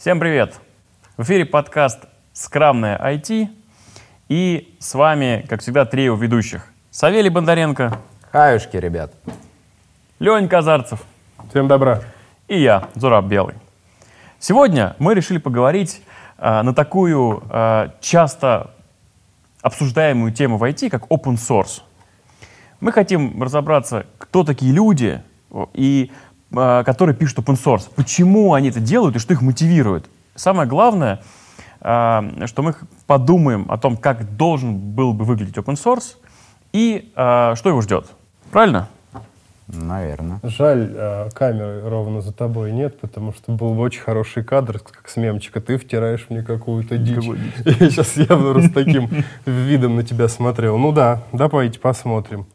Всем привет! В эфире подкаст «Скрамное IT» и с вами, как всегда, трио ведущих. Савелий Бондаренко, Хаюшки, ребят. Лень Казарцев Всем добра. и я, Зураб Белый. Сегодня мы решили поговорить э, на такую э, часто обсуждаемую тему в IT, как open source. Мы хотим разобраться, кто такие люди, и, которые пишут open source, почему они это делают и что их мотивирует. Самое главное, э, что мы подумаем о том, как должен был бы выглядеть open source и э, что его ждет. Правильно? Наверное. Жаль, э, камеры ровно за тобой нет, потому что был бы очень хороший кадр, как с мемчика. Ты втираешь мне какую-то дичь. Я сейчас явно с таким видом на тебя смотрел. Ну да, давайте посмотрим.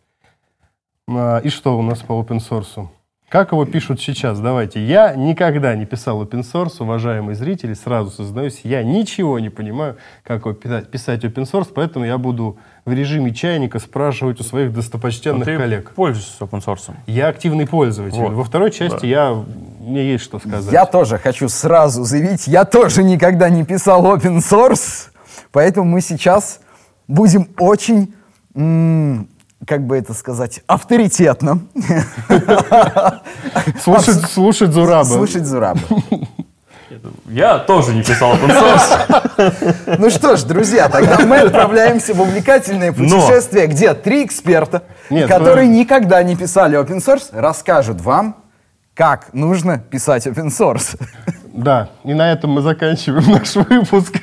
А, И что у нас по open source? Как его пишут сейчас? Давайте. Я никогда не писал open source, уважаемые зрители, сразу сознаюсь, я ничего не понимаю, как его писать, писать open source, поэтому я буду в режиме чайника спрашивать у своих достопочтенных ты коллег. пользуешься open source. Я активный пользователь. Вот. Во второй части я, мне есть что сказать. Я тоже хочу сразу заявить, я тоже никогда не писал open source, поэтому мы сейчас будем очень, как бы это сказать, авторитетно слушать, слушать Зураба. слушать Зураба. Я тоже не писал open source. Ну что ж, друзья, тогда мы отправляемся в увлекательное путешествие, где три эксперта, которые ну- никогда не писали open source, расскажут вам, как нужно писать open source. Да, и на этом мы заканчиваем наш выпуск.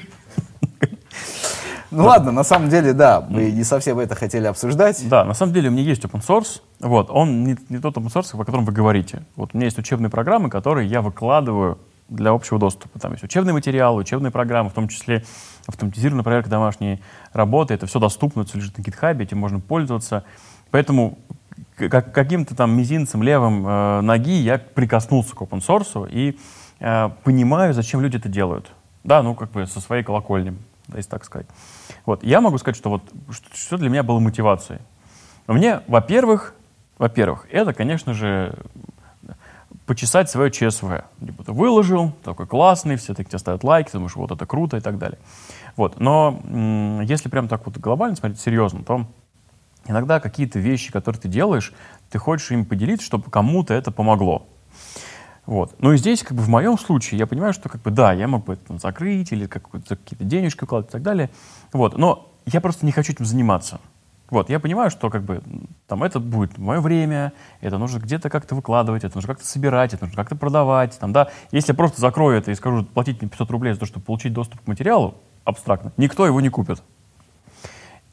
Ну ладно, на самом деле, да, мы не совсем это хотели обсуждать. Да, на самом деле у меня есть open source. Вот, он не, не тот open source, о котором вы говорите. Вот у меня есть учебные программы, которые я выкладываю для общего доступа. Там есть учебные материалы, учебные программы, в том числе автоматизированная проверка домашней работы. Это все доступно, все лежит на GitHub, этим можно пользоваться. Поэтому как, каким-то там мизинцем левым э, ноги я прикоснулся к open source и э, понимаю, зачем люди это делают. Да, ну как бы со своей колокольни, если так сказать. Вот, я могу сказать, что вот что, для меня было мотивацией. Мне, во-первых, во-первых, это, конечно же, почесать свое ЧСВ. Типа ты выложил, такой классный, все таки тебе ставят лайки, ты думаешь, вот это круто и так далее. Вот. Но если прям так вот глобально смотреть, серьезно, то иногда какие-то вещи, которые ты делаешь, ты хочешь им поделиться, чтобы кому-то это помогло. Вот. Ну и здесь, как бы в моем случае, я понимаю, что как бы да, я мог бы это там, закрыть или какие-то денежки укладывать и так далее. Вот. Но я просто не хочу этим заниматься. Вот, я понимаю, что как бы там это будет мое время, это нужно где-то как-то выкладывать, это нужно как-то собирать, это нужно как-то продавать. Там, да. Если я просто закрою это и скажу, платить мне 500 рублей за то, чтобы получить доступ к материалу, абстрактно, никто его не купит.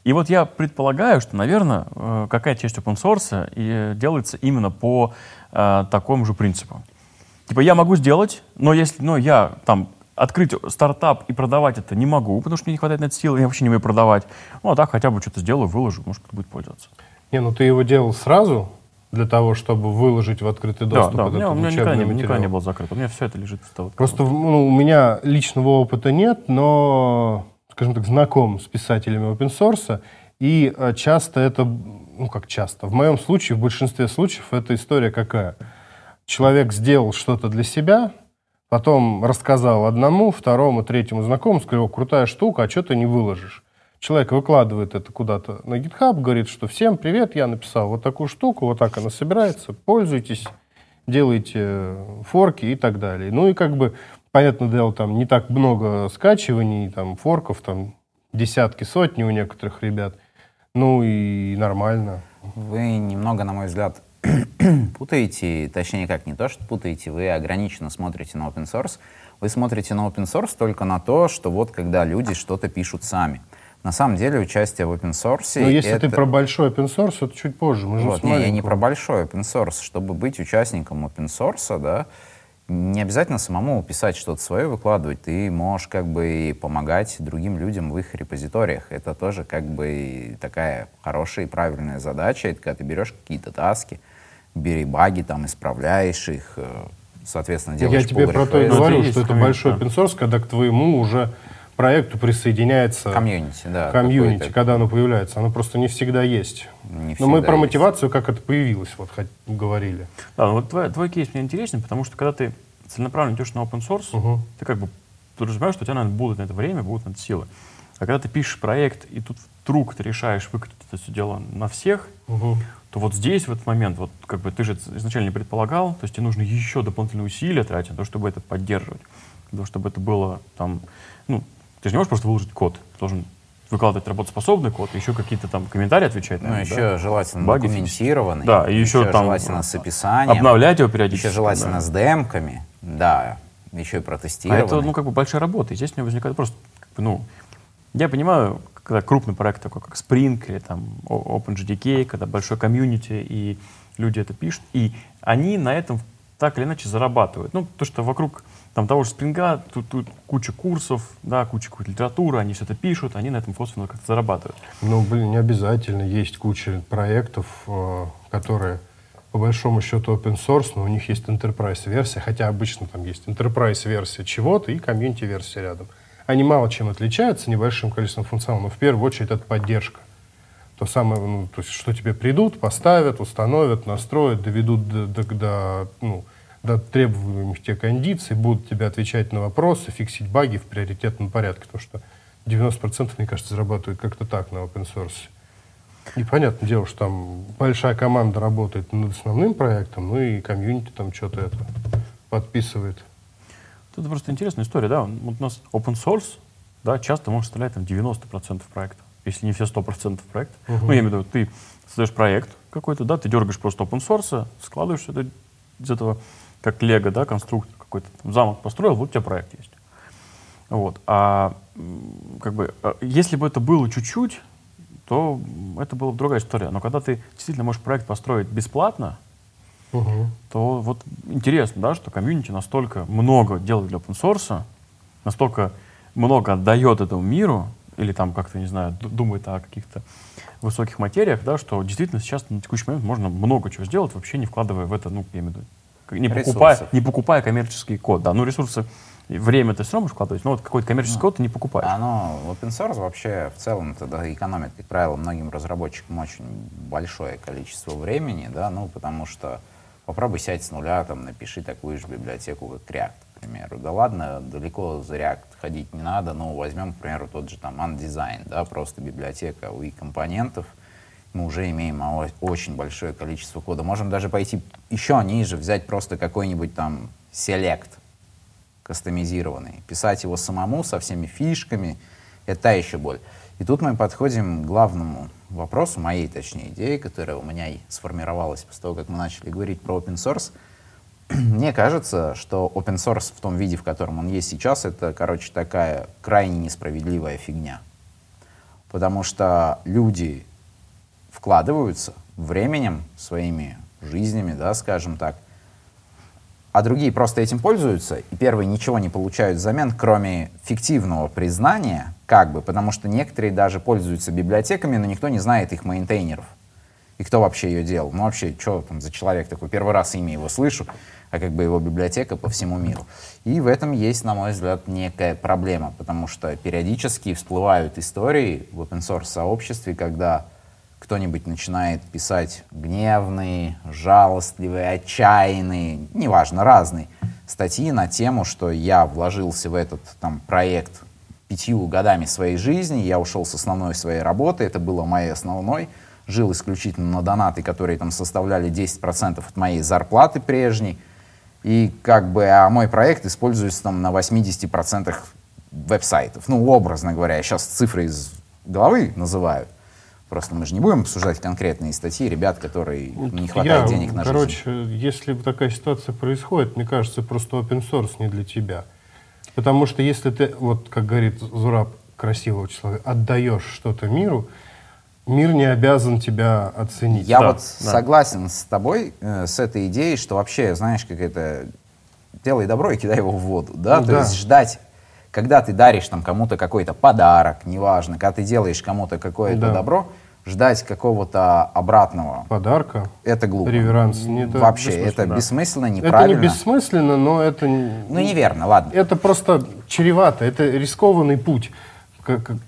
И вот я предполагаю, что, наверное, э, какая-то часть open source и делается именно по э, такому же принципу. Типа я могу сделать, но если, но я там открыть стартап и продавать это не могу, потому что мне не хватает на это сил, я вообще не умею продавать. Ну, а так хотя бы что-то сделаю, выложу, может, кто-то будет пользоваться. Не, ну ты его делал сразу для того, чтобы выложить в открытый доступ да, да, у этот меня, у меня никогда, не, никогда не был закрыт. У меня все это лежит. в того- Просто ну, у меня личного опыта нет, но, скажем так, знаком с писателями open source, и э, часто это, ну как часто, в моем случае, в большинстве случаев, эта история какая? Человек сделал что-то для себя, потом рассказал одному, второму, третьему знакомому, сказал, «О, крутая штука, а что ты не выложишь? Человек выкладывает это куда-то на GitHub, говорит, что всем привет, я написал вот такую штуку, вот так она собирается, пользуйтесь, делайте форки и так далее. Ну и как бы, понятное дело, там не так много скачиваний, там форков, там десятки, сотни у некоторых ребят. Ну и нормально. Вы немного, на мой взгляд, путаете, точнее как, не то, что путаете, вы ограниченно смотрите на open source. Вы смотрите на open source только на то, что вот когда люди что-то пишут сами. На самом деле участие в open source... Но если это... ты про большой open source, это чуть позже. Мы Вот, не, я не про большой open source. Чтобы быть участником open source, да, не обязательно самому писать что-то свое, выкладывать. Ты можешь как бы и помогать другим людям в их репозиториях. Это тоже как бы такая хорошая и правильная задача. Это когда ты берешь какие-то таски, бери баги, там, исправляешь их, э, соответственно, Я делаешь тебе pull про то и говорю, что это большой open source, когда к твоему уже проекту присоединяется Комьюнити, да. комьюнити, когда оно появляется. Оно просто не всегда есть. Не Но мы про есть. мотивацию, как это появилось, вот говорили. Да, ну вот твой, твой кейс мне интересен, потому что когда ты целенаправленно идешь на open source, Мгм. ты как бы понимаешь, что у тебя, наверное, будут на это время, будут на это силы. А когда ты пишешь проект, и тут вдруг ты решаешь выкатить это все дело на всех, Мгм. то вот здесь, в этот момент, вот как бы ты же изначально не предполагал, то есть тебе нужно еще дополнительные усилия тратить на то, чтобы это поддерживать, для того, чтобы это было там, ну, ты же не можешь просто выложить код, ты должен выкладывать работоспособный код, еще какие-то там комментарии отвечать. Ну, наверное, еще да? желательно Баги документированный. Да, и еще там желательно с описанием. Обновлять его периодически. Еще желательно да. с демками. Да, еще и А протестированный. это, ну, как бы большая работа. И здесь у меня возникает просто, как бы, ну, я понимаю, когда крупный проект такой, как Spring или там OpenJDK, когда большой комьюнити, и люди это пишут, и они на этом так или иначе зарабатывают. Ну, то, что вокруг там того же спринга, тут, тут куча курсов, да, куча какой-то литературы, они все это пишут, они на этом косвенно как-то зарабатывают. Ну, блин, не обязательно. Есть куча проектов, э, которые по большому счету open source, но у них есть enterprise версия, хотя обычно там есть enterprise версия чего-то и комьюнити версия рядом. Они мало чем отличаются, небольшим количеством функционала, но в первую очередь это поддержка. То самое, ну, то есть, что тебе придут, поставят, установят, настроят, доведут до, до- до, ну, до требуемых тебе кондиций, будут тебе отвечать на вопросы, фиксить баги в приоритетном порядке, потому что 90% мне кажется, зарабатывают как-то так на open source. И понятное дело, что там большая команда работает над основным проектом, ну и комьюнити там что-то это подписывает. Это просто интересная история, да. Вот у нас open source, да, часто может составлять там 90% проекта, если не все 100% проекта. Ну, я имею в виду, ты создаешь проект какой-то, да, ты дергаешь просто open source, складываешь это из этого, как лего, да, конструкт какой-то, там, замок построил, вот у тебя проект есть. Вот. А как бы, а, если бы это было чуть-чуть, то это была бы другая история. Но когда ты действительно можешь проект построить бесплатно, Мгм. то вот интересно, да, что комьюнити настолько много делает для open source, настолько много отдает этому миру, или там как-то, не знаю, ду- думает о каких-то высоких материях, да, что действительно сейчас на текущий момент можно много чего сделать, вообще не вкладывая в это, ну, я имею в виду, не покупая, не покупая коммерческий код. Да, ну, ресурсы, время ты все равно можешь вкладывать, но вот какой-то коммерческий код ты не покупаешь. Оно, open source вообще в целом тогда экономит, как правило, многим разработчикам очень большое количество времени, да, ну, потому что попробуй сядь с нуля, там, напиши такую же библиотеку, как React, к примеру. Да ладно, далеко за React ходить не надо, ну, возьмем, к примеру, тот же там Undesign, да, просто библиотека UI компонентов, мы уже имеем очень большое количество кода. Можем даже пойти еще ниже, взять просто какой-нибудь там Select, кастомизированный. Писать его самому со всеми фишками — это та еще боль. И тут мы подходим к главному вопросу, моей, точнее, идеи, которая у меня и сформировалась после того, как мы начали говорить про open source. Мне кажется, что open source в том виде, в котором он есть сейчас, это, короче, такая крайне несправедливая фигня. Потому что люди вкладываются временем, своими жизнями, да, скажем так, а другие просто этим пользуются, и первые ничего не получают взамен, кроме фиктивного признания, как бы, потому что некоторые даже пользуются библиотеками, но никто не знает их мейнтейнеров. И кто вообще ее делал? Ну, вообще, что там за человек такой? Первый раз имя его слышу, а как бы его библиотека по всему миру. И в этом есть, на мой взгляд, некая проблема, потому что периодически всплывают истории в open source сообществе, когда кто-нибудь начинает писать гневные, жалостливые, отчаянные, неважно, разные статьи на тему, что я вложился в этот там, проект пятью годами своей жизни, я ушел с основной своей работы, это было моей основной, жил исключительно на донаты, которые там составляли 10% от моей зарплаты прежней, и как бы, а мой проект используется там на 80% веб-сайтов. Ну, образно говоря, я сейчас цифры из головы называю. Просто мы же не будем обсуждать конкретные статьи ребят, которые не хватает Я, денег на жизнь. короче, если такая ситуация происходит, мне кажется, просто open source не для тебя. Потому что если ты, вот как говорит Зураб, красиво очень слово, отдаешь что-то миру, мир не обязан тебя оценить. Я Да, вот да. согласен с тобой, э, с этой идеей, что вообще, знаешь, как это, делай добро и кидай его в воду, да? Ну То да. есть ждать, когда ты даришь там кому-то какой-то подарок, неважно, когда ты делаешь кому-то какое-то Да. добро, ждать какого-то обратного, Подарка, это глупо. реверанс. не- это Вообще, бессмысленно. это да. бессмысленно, Это не неправильно. бессмысленно, но это... Ну, неверно, ладно. Это просто чревато, это рискованный путь,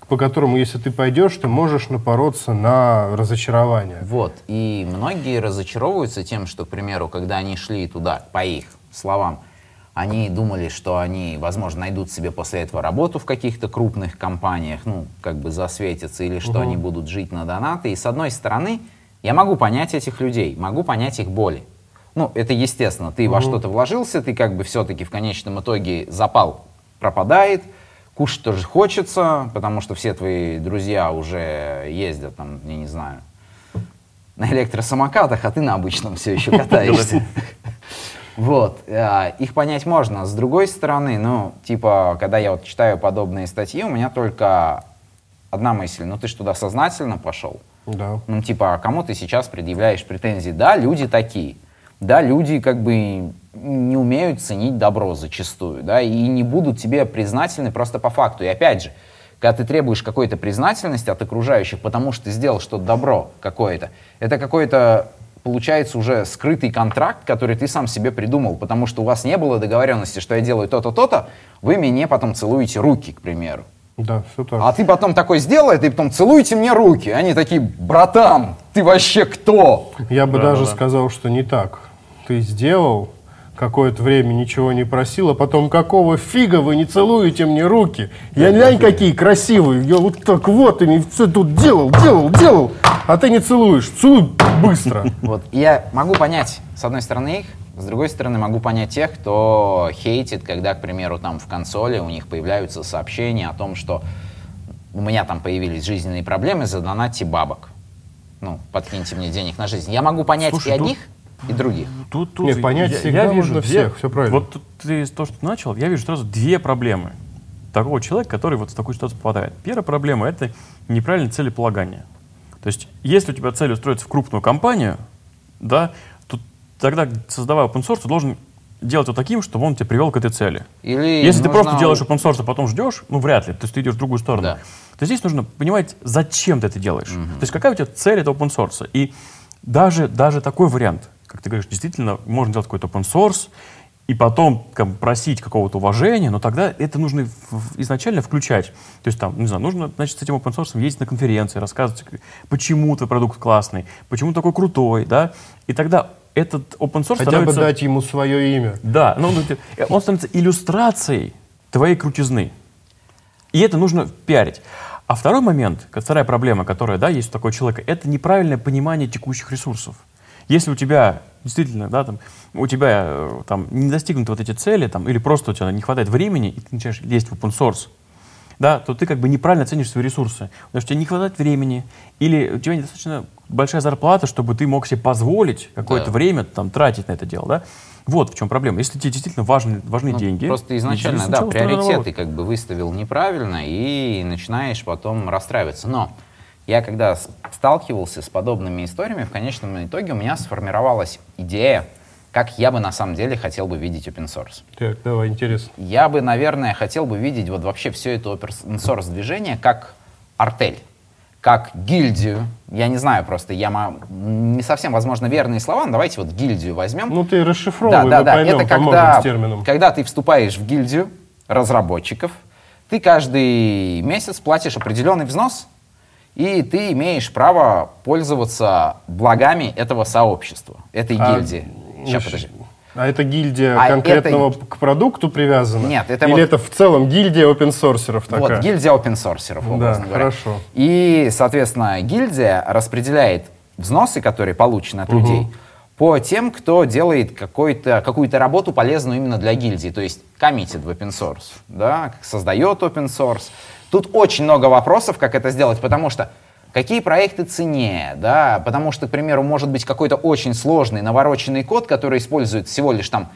по которому, если ты пойдешь, ты можешь напороться на разочарование. Вот, и многие разочаровываются тем, что, к примеру, когда они шли туда, по их словам, Они думали, что они, возможно, найдут себе после этого работу в каких-то крупных компаниях, ну, как бы засветятся, или что они будут жить на донаты. И с одной стороны, я могу понять этих людей, могу понять их боли. Ну, это естественно. Ты во что-то вложился, ты как бы все-таки в конечном итоге запал пропадает, кушать тоже хочется, потому что все твои друзья уже ездят там, я не знаю, на электросамокатах, а ты на обычном все еще катаешься. Вот, э, их понять можно. С другой стороны, ну, типа, когда я вот читаю подобные статьи, у меня только одна мысль, ну ты ж туда сознательно пошел. Да. Ну, типа, а кому ты сейчас предъявляешь претензии? Да, люди такие. Да, люди как бы не умеют ценить добро зачастую, да, и не будут тебе признательны просто по факту. И опять же, когда ты требуешь какой-то признательности от окружающих, потому что ты сделал что-то добро какое-то, это какой-то получается уже скрытый контракт, который ты сам себе придумал, потому что у вас не было договоренности, что я делаю то-то, то-то, вы мне потом целуете руки, к примеру. Да, все так. А ты потом такой сделал это, и потом целуйте мне руки. Они такие, братан, ты вообще кто? Я бы Да, даже да, да. сказал, что не так. Ты сделал, какое-то время ничего не просил, а потом какого фига вы не целуете мне руки? Я глянь, какие красивые. Я вот так вот ими все тут делал, делал, делал. А ты не целуешь. Целуй быстро. Вот я могу понять, с одной стороны, их, с другой стороны, могу понять тех, кто хейтит, когда, к примеру, там в консоли у них появляются сообщения о том, что у меня там появились жизненные проблемы, задонатьте бабок. Ну, подкиньте мне денег на жизнь. Я могу понять Слушай, и одних, и других. Тут, тут Не, понять я, всегда я вижу две- всех, всё правильно. Вот тут ты то, что ты начал, я вижу сразу две проблемы такого человека, который вот в такую ситуацию попадает. Первая проблема — это неправильное целеполагание. То есть, если у тебя цель устроиться в крупную компанию, да, то тогда, создавая open source, ты должен делать его таким, чтобы он тебя привел к этой цели. Или Если ты нужно- просто делаешь open source, а потом ждешь, ну, вряд ли, то есть ты идешь в другую сторону, Да. то здесь нужно понимать, зачем ты это делаешь. То есть какая у тебя цель этого open source. И даже, даже такой вариант, как ты говоришь, действительно, можно делать какой-то open source, и потом как бы, просить какого-то уважения, но тогда это нужно изначально включать. То есть там, не знаю, нужно, значит, с этим open source ездить на конференции, рассказывать, почему твой продукт классный, почему такой крутой, да, и тогда этот open source Хотя бы становится... дать ему свое имя. Да, ну, ну, ты- он становится иллюстрацией твоей крутизны. И это нужно пиарить. А второй момент, вторая проблема, которая да, есть у такого человека, это неправильное понимание текущих ресурсов. Если у тебя действительно, да, там, у тебя э, там, не достигнуты вот эти цели, там, или просто у тебя не хватает времени, и ты начинаешь лезть в open source, да, то ты как бы неправильно оценишь свои ресурсы. Потому что тебе не хватает времени, или у тебя недостаточно большая зарплата, чтобы ты мог себе позволить какое-то Да. время там, тратить на это дело. Да? Вот в чем проблема. Если тебе действительно важны, важны Ну, деньги... Просто изначально, да, приоритеты как бы выставил неправильно и начинаешь потом расстраиваться. Но я когда сталкивался с подобными историями, в конечном итоге у меня сформировалась идея, как я бы на самом деле хотел бы видеть open source. Так, давай, интересно. Я бы, наверное, хотел бы видеть вот вообще все это open source движение как артель, как гильдию. Я не знаю просто, я ма- не совсем, возможно, верные слова, но давайте вот гильдию возьмем. Ну ты расшифровывай, Да, да, мы да. поймем, Это когда, термином. когда ты вступаешь в гильдию разработчиков, ты каждый месяц платишь определенный взнос, и ты имеешь право пользоваться благами этого сообщества, этой А, гильдии. Сейчас, подожди. А это гильдия А конкретного это- к продукту привязана? Нет, это Или вот- это в целом гильдия опенсорсеров такая? Вот, гильдия опенсорсеров, Да, говоря. хорошо. И, соответственно, гильдия распределяет взносы, которые получены от людей, по тем, кто делает какую-то работу полезную именно для гильдии, то есть коммитит в open source, да, создает open source. Тут очень много вопросов, как это сделать, потому что какие проекты ценнее, да, потому что, к примеру, может быть какой-то очень сложный навороченный код, который использует всего лишь там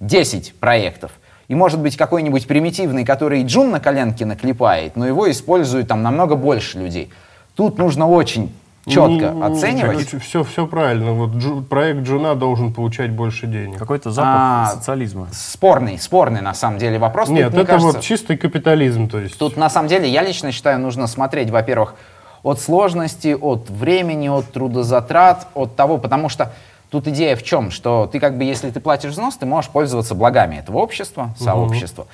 10 проектов, и может быть какой-нибудь примитивный, который джун на коленке наклепает, но его использует там намного больше людей. Тут нужно очень четко Не- не- оценивать. короче, все, все правильно. Вот Джу- проект Джуна должен получать больше денег. Какой-то запах А, социализма. Спорный, спорный на самом деле вопрос. Тут, Нет, мне это кажется, вот чистый капитализм, то есть. Тут на самом деле я лично считаю, нужно смотреть, во-первых, от сложности, от времени, от трудозатрат, от того, потому что тут идея в чем, что ты как бы, если ты платишь взнос, ты можешь пользоваться благами этого общества, сообщества.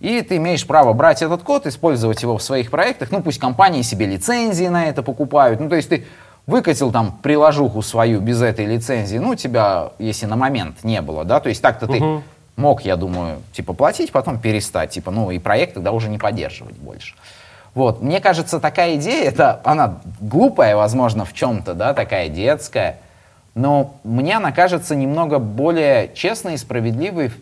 И ты имеешь право брать этот код, использовать его в своих проектах. Ну, пусть компании себе лицензии на это покупают. Ну, то есть ты выкатил там приложуху свою без этой лицензии, ну, у тебя, если на момент не было, да, то есть так-то ты мог, я думаю, типа платить, потом перестать, типа, ну и проект тогда уже не поддерживать больше. Вот, мне кажется, такая идея, это она глупая, возможно, в чем-то, да, такая детская, но мне она кажется немного более честной и справедливой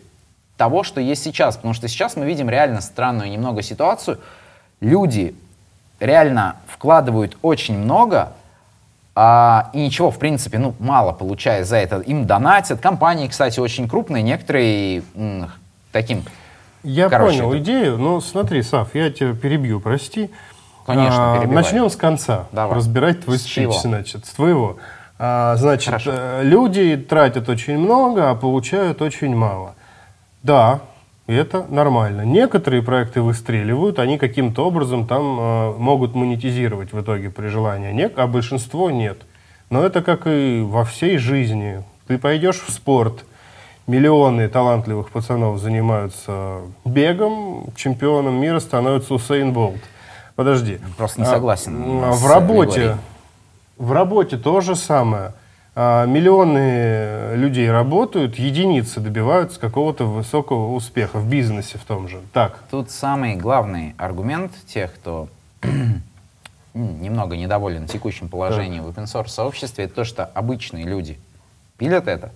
того, что есть сейчас, потому что сейчас мы видим реально странную немного ситуацию. Люди реально вкладывают очень много, а, и ничего, в принципе, ну, мало получая за это. Им донатят. Компании, кстати, очень крупные, некоторые м, таким... Я Короче, понял это- идею. Ну, смотри, Сав, я тебя перебью, прости. Конечно, А, перебивай. Начнем с конца. Давай. Разбирать твой С спич, чего? значит, с твоего. А, значит, Хорошо. э, люди тратят очень много, а получают очень мало. Да, это нормально. Некоторые проекты выстреливают, они каким-то образом там э, могут монетизировать в итоге при желании, Не- а большинство нет. Но это как и во всей жизни. Ты пойдешь в спорт, миллионы талантливых пацанов занимаются бегом, чемпионом мира становится Усейн Болт. Подожди. Просто не согласен а, В работе, Григорием. в работе то же самое. А, Миллионы людей работают, единицы добиваются какого-то высокого успеха в бизнесе в том же. Так, Тут самый главный аргумент тех, кто немного недоволен текущим положением в open source сообществе, это то, что обычные люди пилят это,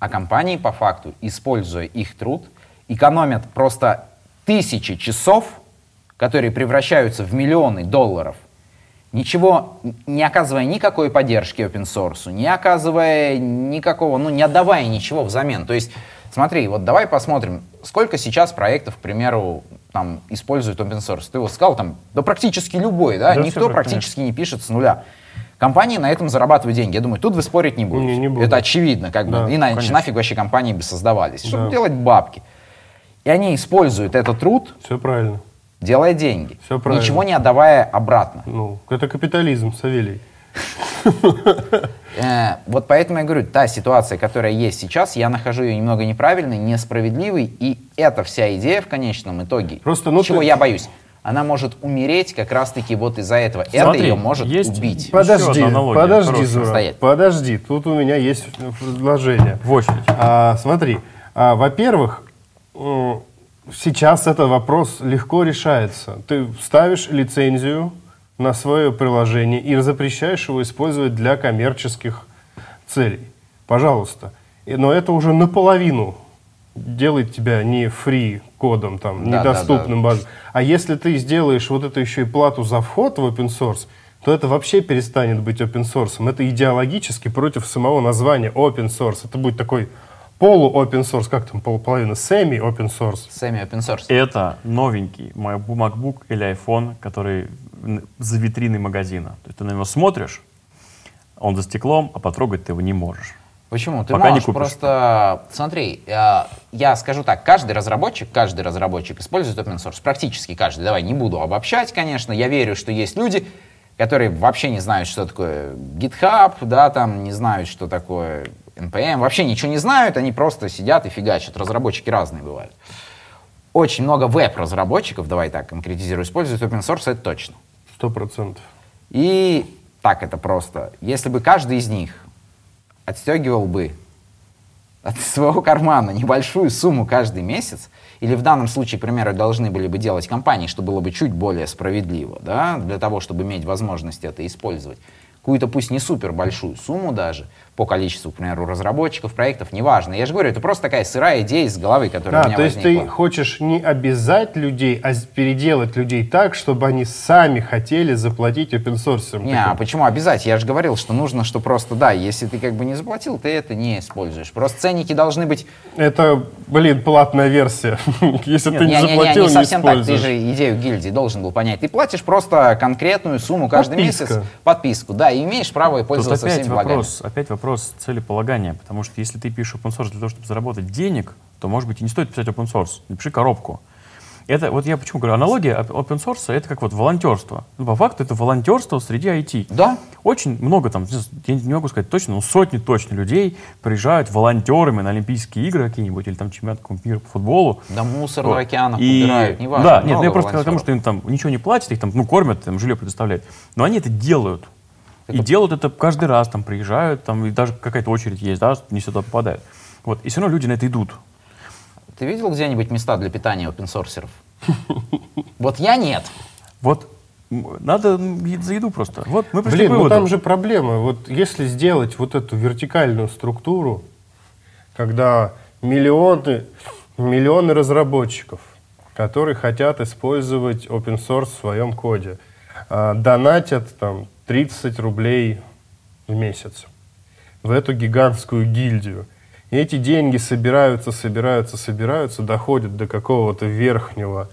а компании по факту, используя их труд, экономят просто тысячи часов, которые превращаются в миллионы долларов, ничего, не оказывая никакой поддержки open source, не оказывая никакого, ну, не отдавая ничего взамен. То есть, смотри, вот давай посмотрим, сколько сейчас проектов, к примеру, там, используют open source. Ты вот сказал, там, да практически любой, да, Да, никто практически не пишет с нуля. Компании на этом зарабатывают деньги. Я думаю, тут вы спорить не будете. Не, не буду. Это очевидно, как Да, бы. Иначе конечно. нафиг вообще компании бы создавались, чтобы Да. делать бабки. И они используют этот труд, все правильно. Делая деньги, Всё правильно. ничего не отдавая обратно. Ну, это капитализм, Савелий. Э, вот поэтому я говорю, та ситуация, которая есть сейчас, я нахожу ее немного неправильной, несправедливой, и эта вся идея в конечном итоге, Просто, ну, чего ты- я боюсь, она может умереть как раз-таки вот из-за этого. это Смотри, ее может есть- убить. Подожди, подожди, хорошая. Зура, Стоять. подожди. Тут у меня есть предложение. В очередь. А, смотри, а, во-первых, сейчас этот вопрос легко решается. Ты ставишь лицензию на свое приложение и запрещаешь его использовать для коммерческих целей. Пожалуйста. Но это уже наполовину делает тебя не фри кодом, там, Да, недоступным базам. А если ты сделаешь вот эту еще и плату за вход в open source, то это вообще перестанет быть open source. Это идеологически против самого названия open source. Это будет такой полу-open source, как там половина, semi-open source. Сами open source. Это новенький мой MacBook или iPhone, который за витриной магазина. То есть ты на него смотришь, он за стеклом, а потрогать ты его не можешь. Почему? Ты Пока не можешь купишь. просто... Смотри, э, я скажу так, каждый разработчик, каждый разработчик использует open source, практически каждый. Давай не буду обобщать, конечно. Я верю, что есть люди, которые вообще не знают, что такое GitHub, да, там, не знают, что такое NPM, вообще ничего не знают, они просто сидят и фигачат. Разработчики разные бывают. Очень много веб-разработчиков, давай так конкретизирую, используют open source, это точно. Сто процентов. И так это просто. Если бы каждый из них отстегивал бы от своего кармана небольшую сумму каждый месяц, или в данном случае, к примеру, должны были бы делать компании, что было бы чуть более справедливо, да, для того, чтобы иметь возможность это использовать, какую-то пусть не супер большую сумму даже, по количеству, к примеру, разработчиков, проектов, неважно. Я же говорю, это просто такая сырая идея из головы, которая у Да, меня то есть возникла. ты хочешь не обязать людей, а переделать людей так, чтобы они сами хотели заплатить open source. Не, а почему обязать? Я же говорил, что нужно, что просто, да, если ты как бы не заплатил, ты это не используешь. Просто ценники должны быть... Это, блин, платная версия. Если ты не Не, не, не, заплатил, не не совсем так. Ты же идею гильдии должен был понять. Ты платишь просто конкретную сумму каждый Подписка. месяц, подписку, да, и имеешь право Тут пользоваться опять всеми благами. вопрос, опять вопрос целеполагания, потому что если ты пишешь open source для того, чтобы заработать денег, то, может быть, и не стоит писать open source. Напиши коробку. Это, вот я почему говорю, аналогия open source это как вот волонтерство. Ну, по факту это волонтерство среди IT. Да, Очень много там, я не могу сказать точно, но сотни точно людей приезжают волонтерами на Олимпийские игры какие-нибудь или там чемпионат мира по футболу. да мусор Вот. в океанах И- убирают, неважно. Да, нет, ну я просто к тому, что им там ничего не платят, их там, ну, кормят, там, жилье предоставляют. Но они это делают. И делают это каждый раз, там, приезжают, там, и даже какая-то очередь есть, да, не сюда попадают. Вот, и все равно люди на это идут. Ты видел где-нибудь места для питания опенсорсеров? Вот я нет. Вот надо за еду просто. Вот мы пришли Блин, к ну там же проблема. Вот если сделать вот эту вертикальную структуру, когда миллионы, миллионы разработчиков, которые хотят использовать open source в своем коде, а, донатят там 30 рублей в месяц в эту гигантскую гильдию. И эти деньги собираются, собираются, собираются, доходят до какого-то верхнего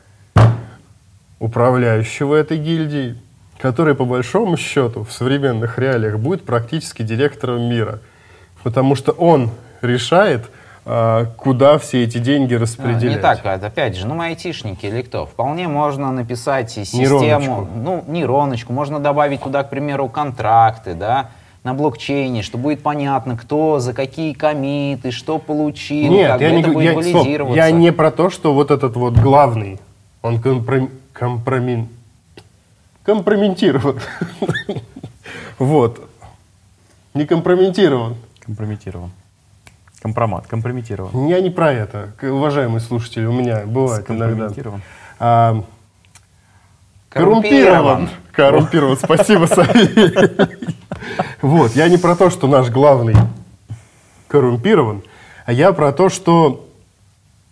управляющего этой гильдии, который по большому счету в современных реалиях будет практически директором мира. Потому что он решает, куда все эти деньги А, распределять. Не так, опять же, ну мы айтишники или кто. Вполне можно написать и Нейроночку. систему, ну, нейроночку, можно добавить туда, к примеру, контракты, да, на блокчейне, что будет понятно, кто за какие комиты, что получил, Нет, как я не, это будет я, стоп, я не про то, что вот этот вот главный, он компром- компромин- компрометирован. Вот. Не компрометирован. Компрометирован. Компромат, компрометирован. Я не про это, уважаемые слушатели, у меня бывает иногда. А, Коррумпирован. Коррумпирован. Спасибо, Савелий. Вот, я не про то, что наш главный коррумпирован, а я про то, что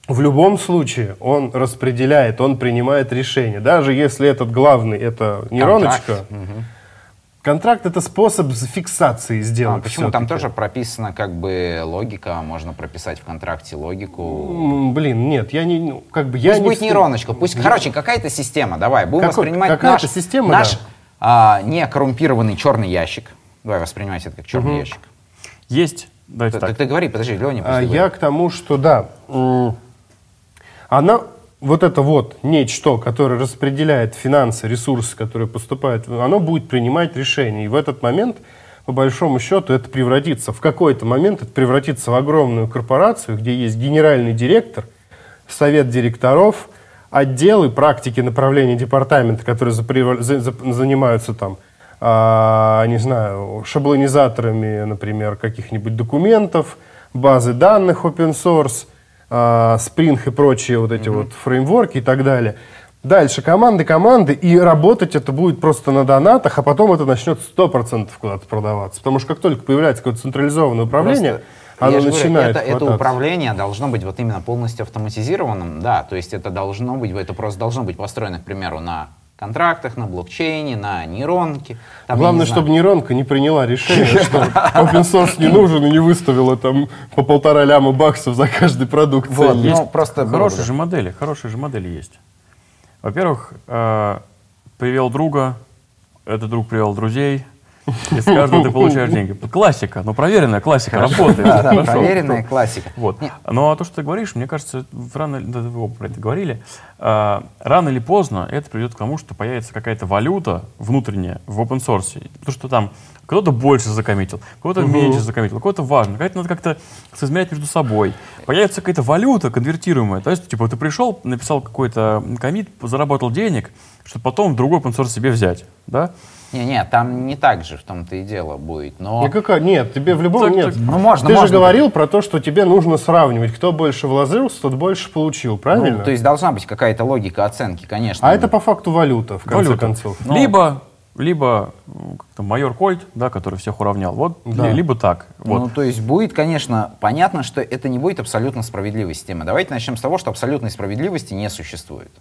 в любом случае он распределяет, он принимает решение. Даже если этот главный это нейроночка, контракт это способ фиксации А сделок. почему там тоже прописана как бы логика, можно прописать в контракте логику. Блин, нет, я не, ну, как бы я Пусть не будет вст- нейроночка, пусть, короче, какая-то система, давай, будем Какой- воспринимать какая-то наш, система, наш да. а, не коррумпированный черный ящик. Давай воспринимать это как черный ящик. Есть, давайте Ты, так. ты говори, подожди, Леня, А, я к тому, что да, она вот это вот нечто, которое распределяет финансы, ресурсы, которые поступают, оно будет принимать решения. И в этот момент, по большому счету, это превратится, в какой-то момент это превратится в огромную корпорацию, где есть генеральный директор, совет директоров, отделы практики направления департамента, которые занимаются там, а, не знаю, шаблонизаторами, например, каких-нибудь документов, базы данных open source, а, Spring и прочие вот эти вот фреймворки и так далее. Дальше команды, команды, и работать это будет просто на донатах, а потом это начнет 100% куда-то продаваться. Потому что как только появляется какое-то централизованное управление, Просто, оно же говорю, начинает это, это управление должно быть вот именно полностью автоматизированным, да, то есть это должно быть, это просто должно быть построено, к примеру, на контрактах, на блокчейне, на нейронке. Там, Главное, не знаю, чтобы нейронка не приняла решение, что open source не нужен и не выставила там по полтора ляма баксов за каждый продукт. Вот, ну, просто Хорошие же модели, хорошие же модели есть. Во-первых, э, привел друга, этот друг привел друзей, и с каждого ты получаешь деньги. Классика, но проверенная классика, работает. Да, да, Хорошо. проверенная классика. Вот. Но то, что ты говоришь, мне кажется, рано, да, вы оба про это говорили, э, рано или поздно это приведет к тому, что появится какая-то валюта внутренняя в open source. Потому что там кто-то больше закоммитил, кто-то меньше закоммитил, кого-то важно, какая-то надо как-то соизмерять между собой. Появится какая-то валюта конвертируемая. То есть, типа, ты пришел, написал какой-то коммит, заработал денег, чтобы потом другой open source себе взять. Да? Не-не, там не так же в том-то и дело будет, но... Никакая- нет, тебе в любом... Так, нет. так. Ну, можно, Ты можно. же говорил про то, что тебе нужно сравнивать. Кто больше вложился, тот больше получил, правильно? Ну, то есть должна быть какая-то логика оценки, конечно. А это по факту валюта, в конце Валюта. концов. Ну. Либо, либо как-то майор Кольт, да, который всех уравнял. Вот, Да. ли- либо так. Вот. Ну, то есть будет, конечно, понятно, что это не будет абсолютно справедливой системой. Давайте начнем с того, что абсолютной справедливости не существует.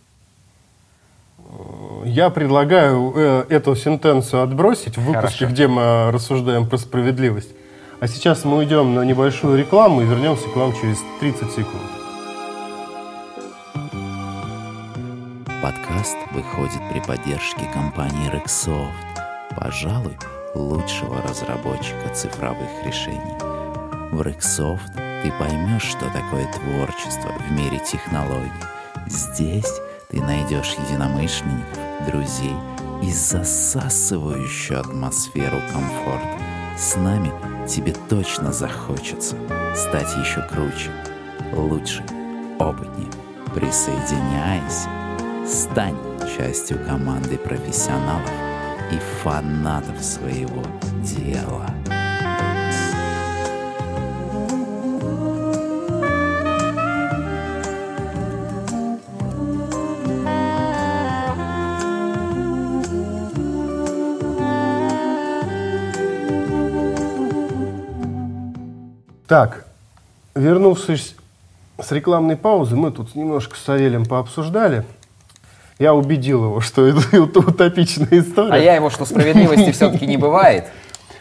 Я предлагаю э, эту сентенцию отбросить в выпуске, Хорошо. где мы рассуждаем про справедливость. А сейчас мы уйдем на небольшую рекламу и вернемся к вам через 30 секунд. Подкаст выходит при поддержке компании Rexsoft, пожалуй, лучшего разработчика цифровых решений. В Rexsoft ты поймешь, что такое творчество в мире технологий. Здесь ты найдешь единомышленников, друзей и засасывающую атмосферу комфорта. С нами тебе точно захочется стать еще круче, лучше, опытнее. Присоединяйся, стань частью команды профессионалов и фанатов своего дела. Так, вернувшись с рекламной паузы, мы тут немножко с Савелем пообсуждали. Я убедил его, что это утопичная история. А я его, что справедливости все-таки не бывает.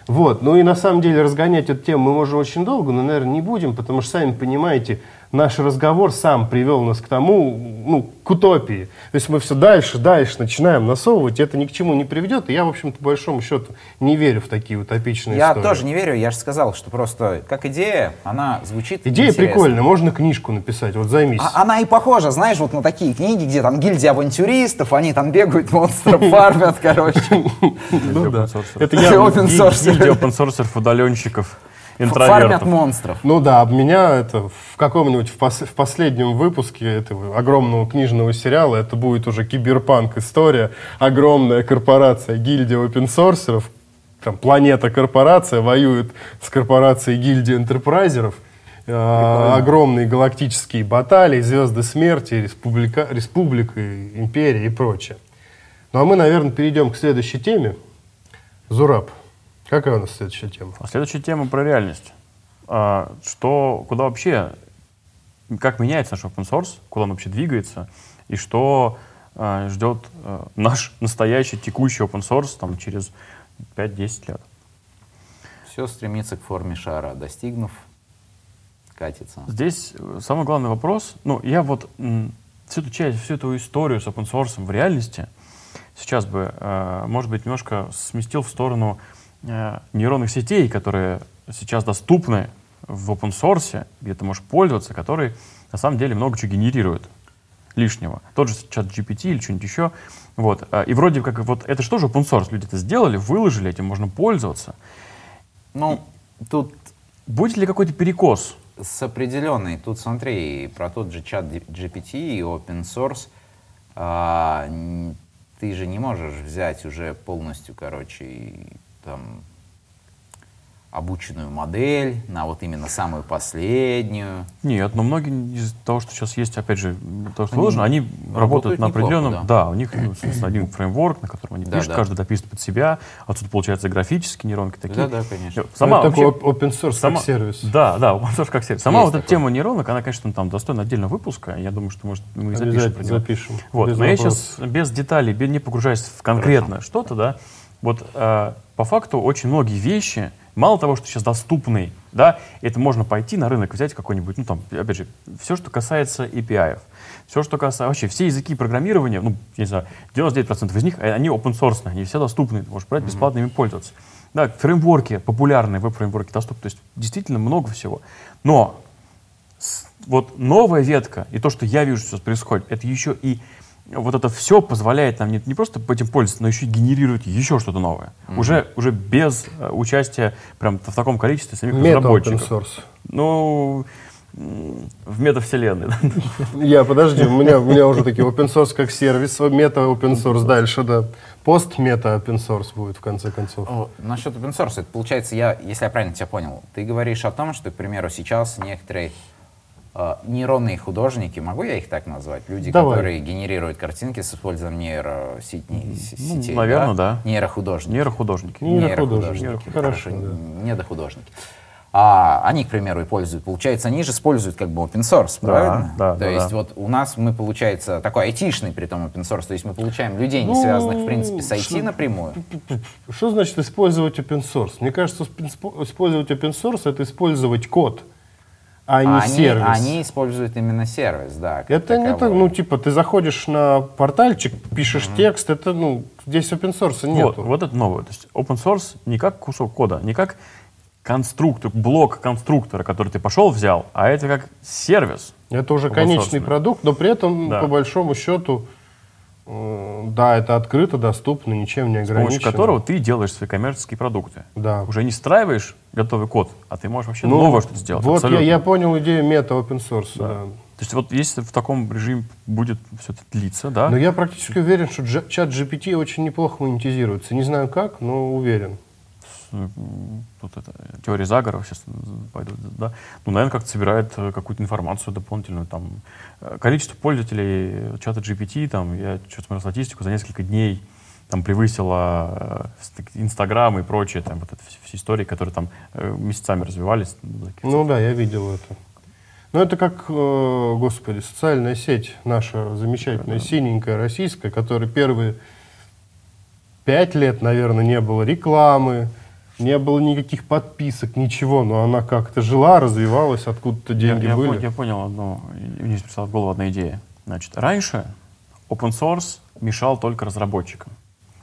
Вот, ну и на самом деле разгонять эту тему мы можем очень долго, но, наверное, не будем, потому что, сами понимаете, наш разговор сам привел нас к тому, ну, к утопии. То есть мы все дальше, дальше начинаем насовывать, это ни к чему не приведет. И я, в общем-то, по большому счету, не верю в такие утопичные Я истории. тоже не верю, я же сказал, что просто как идея, она звучит Идея интересно. прикольная, можно книжку написать, вот займись. А- она и похожа, знаешь, вот на такие книги, где там гильдия авантюристов, они там бегают, монстров фармят, короче. Ну да. Open source. Это я... Open source. Гильдия open-sourcerов, удаленщиков, Фармят интровертов. монстров. Ну да, об меня это в каком-нибудь в, пос- в последнем выпуске этого огромного книжного сериала это будет уже киберпанк история. Огромная корпорация гильдия опенсорсеров, там планета корпорация воюет с корпорацией гильдии энтерпрайзеров. Э, огромные галактические баталии, звезды смерти, республика, республика, империя и прочее. Ну а мы, наверное, перейдем к следующей теме. Зураб, какая у нас следующая тема? А следующая тема про реальность. А, что, куда вообще, как меняется наш open source, куда он вообще двигается, и что а, ждет а, наш настоящий текущий open source там, через 5-10 лет. Все стремится к форме шара, достигнув, катится. Здесь э, самый главный вопрос, ну, я вот м, всю эту часть, всю эту историю с open source в реальности сейчас бы, э, может быть, немножко сместил в сторону э, нейронных сетей, которые сейчас доступны в open source, где ты можешь пользоваться, которые на самом деле много чего генерируют лишнего. Тот же чат GPT или что-нибудь еще. Вот. А, И вроде как вот это же тоже open source. Люди это сделали, выложили, этим можно пользоваться. Ну, тут Будет ли какой-то перекос? с определенной, тут смотри, про тот же чат GPT и open source, а, ты же не можешь взять уже полностью, короче, там, обученную модель на вот именно самую последнюю. Нет, но многие из того, что сейчас есть, опять же, то, что Они выложено, они работают работают на неплохо, определенном... да. Да. у них, ну, собственно, один фреймворк, на котором они Да, пишут, да. каждый дописывает под себя. Отсюда, получается, графические нейронки такие. Да-да, конечно. Э, Сама это вообще- такой open source сама- как сервис. Да, да, open source как сервис. Сама Есть вот эта такое. тема нейронок, она, конечно, там достойна отдельного выпуска. Я думаю, что, может, мы и запишем Обязательно про него. запишем. Вот, Без но я вопросов. сейчас без деталей, без- не погружаясь в конкретное что-то, да, вот э, по факту очень многие вещи, мало того, что сейчас доступны, да, это можно пойти на рынок, взять какой-нибудь, ну там, опять же, все, что касается API, все, что касается, вообще, все языки программирования, ну, не знаю, 99% из них, э, они open source, они все доступны, ты можешь брать бесплатно ими пользоваться. Да, фреймворки, популярные веб-фреймворки доступны, то есть действительно много всего. Но вот новая ветка и то, что я вижу сейчас происходит, это еще и вот это все позволяет нам не, не просто этим пользоваться, но еще и генерировать еще что-то новое. Уже, уже без э, участия прям в таком количестве самих Мета open разработчиков. source. Ну, в метавселенной. Я, подожди, у меня, у меня уже такие open source как сервис, мета open source дальше, да. Пост мета open source будет в конце концов. О, Насчет open source, это получается, я, если я правильно тебя понял, ты говоришь о том, что, к примеру, сейчас некоторые нейронные художники, могу я их так назвать, люди, Давай. которые генерируют картинки с использованием нейросетей, Ну, наверное, да. Нейрохудожники. Нейрохудожники. Нейрохудожники. Хорошо, да. Недохудожники. А они, к примеру, и пользуют. Получается, они же используют как бы open source, Да, правильно? да, То да, есть да. вот у нас мы, получается, такой айтишный при том open source. То есть мы получаем людей, не Ну, связанных, в принципе, с IT что- напрямую. Что значит использовать open source? Мне кажется, спо- использовать open source это использовать код, а не они, сервис. они используют именно сервис, да. Это не так, таковой. ну типа ты заходишь на портальчик, пишешь текст, это ну здесь open source нет. Вот, вот это новое. То есть open source не как кусок кода, не как конструктор, блок конструктора, который ты пошел взял, а это как сервис. Это уже конечный продукт, но при этом, Да. по большому счету, да, это открыто, доступно, ничем не с помощью ограничено. которого ты делаешь свои коммерческие продукты. Да. Уже не встраиваешь готовый код, а ты можешь вообще Ну, новое что-то сделать. Вот я, абсолютно. я понял идею мета open source. Да. То есть вот если в таком режиме будет все это длиться, да, Но я практически уверен, что чат GPT очень неплохо монетизируется. Не знаю как, но уверен. Тут это, теории заговора сейчас пойдут, да, ну, наверное, как-то собирает э, какую-то информацию дополнительную, там, э, количество пользователей чата GPT, там, я что-то смотрел статистику, за несколько дней там превысила э, Инстаграм и прочие там вот это все, истории, которые там э, месяцами развивались. Ну да, я видел это. Ну это как, э, господи, социальная сеть наша замечательная, синенькая, российская, которая первые пять лет, наверное, не было рекламы, не было никаких подписок, ничего, но она как-то жила, развивалась, откуда-то деньги я, я, были. пон- я понял одну, мне пришла в голову одна идея. Значит, раньше open source мешал только разработчикам.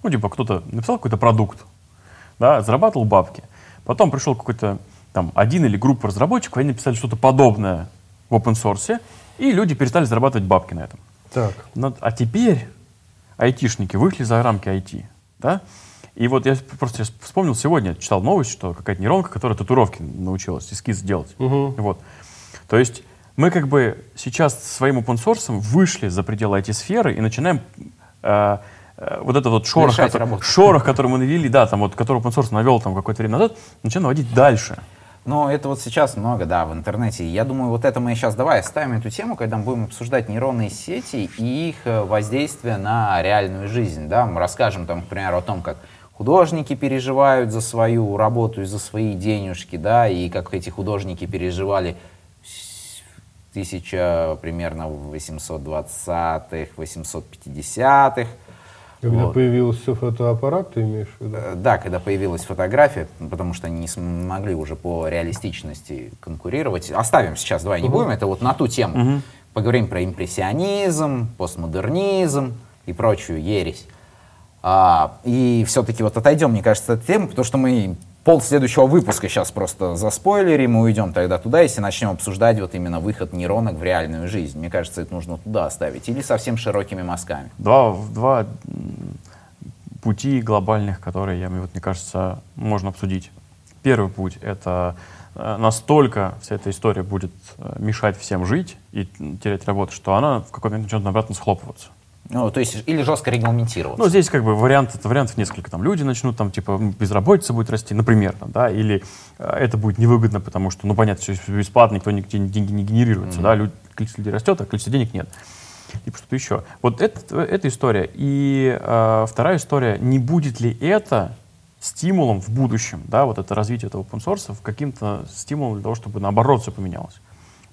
Ну, типа, кто-то написал какой-то продукт, да, зарабатывал бабки. Потом пришел какой-то там один или группа разработчиков, они написали что-то подобное в open source, и люди перестали зарабатывать бабки на этом. Так, Но- а теперь айтишники вышли за рамки IT, да? И вот я просто вспомнил сегодня, читал новость, что какая-то нейронка, которая татуировки научилась, эскиз делать. Вот. То есть мы как бы сейчас своим open source вышли за пределы IT-сферы и начинаем э, э, вот этот вот шорох, Решать который, работу. шорох, который мы навели, да, там вот, который open source навел там какое-то время назад, начинаем наводить дальше. Но это вот сейчас много, да, в интернете. Я думаю, вот это мы сейчас давай оставим эту тему, когда мы будем обсуждать нейронные сети и их э, воздействие на реальную жизнь, да. Мы расскажем там, к примеру, о том, как художники переживают за свою работу и за свои денежки, да, и как эти художники переживали с- тысяча примерно 820-х, 850-х. когда Вот. появился фотоаппарат, ты имеешь в виду? Э, Да, когда появилась фотография, потому что они не смогли уже по реалистичности конкурировать. Оставим сейчас, давай не будем, это вот на ту тему. Поговорим про импрессионизм, постмодернизм и прочую ересь. А, и все-таки вот отойдем, мне кажется, от темы, потому что мы пол следующего выпуска сейчас просто заспойлерим, мы уйдем тогда туда, если начнем обсуждать вот именно выход нейронок в реальную жизнь. Мне кажется, это нужно туда оставить. Или совсем широкими мазками. Два, два пути глобальных, которые, я, вот, мне кажется, можно обсудить. Первый путь — это э, настолько вся эта история будет э, мешать всем жить и терять работу, что она в какой-то момент начнет обратно схлопываться. Ну, то есть, или жестко регламентироваться. Ну, здесь как бы вариант, это вариантов несколько. Там люди начнут, там, типа, безработица будет расти, например, там, да, или э, это будет невыгодно, потому что, ну, понятно, все бесплатно, никто нигде деньги не генерируется, да, люд- количество людей растет, а количество денег нет. Типа что-то еще. Вот это, эта история. И э, вторая история, не будет ли это стимулом в будущем, да, вот это развитие этого open source, каким-то стимулом для того, чтобы наоборот все поменялось.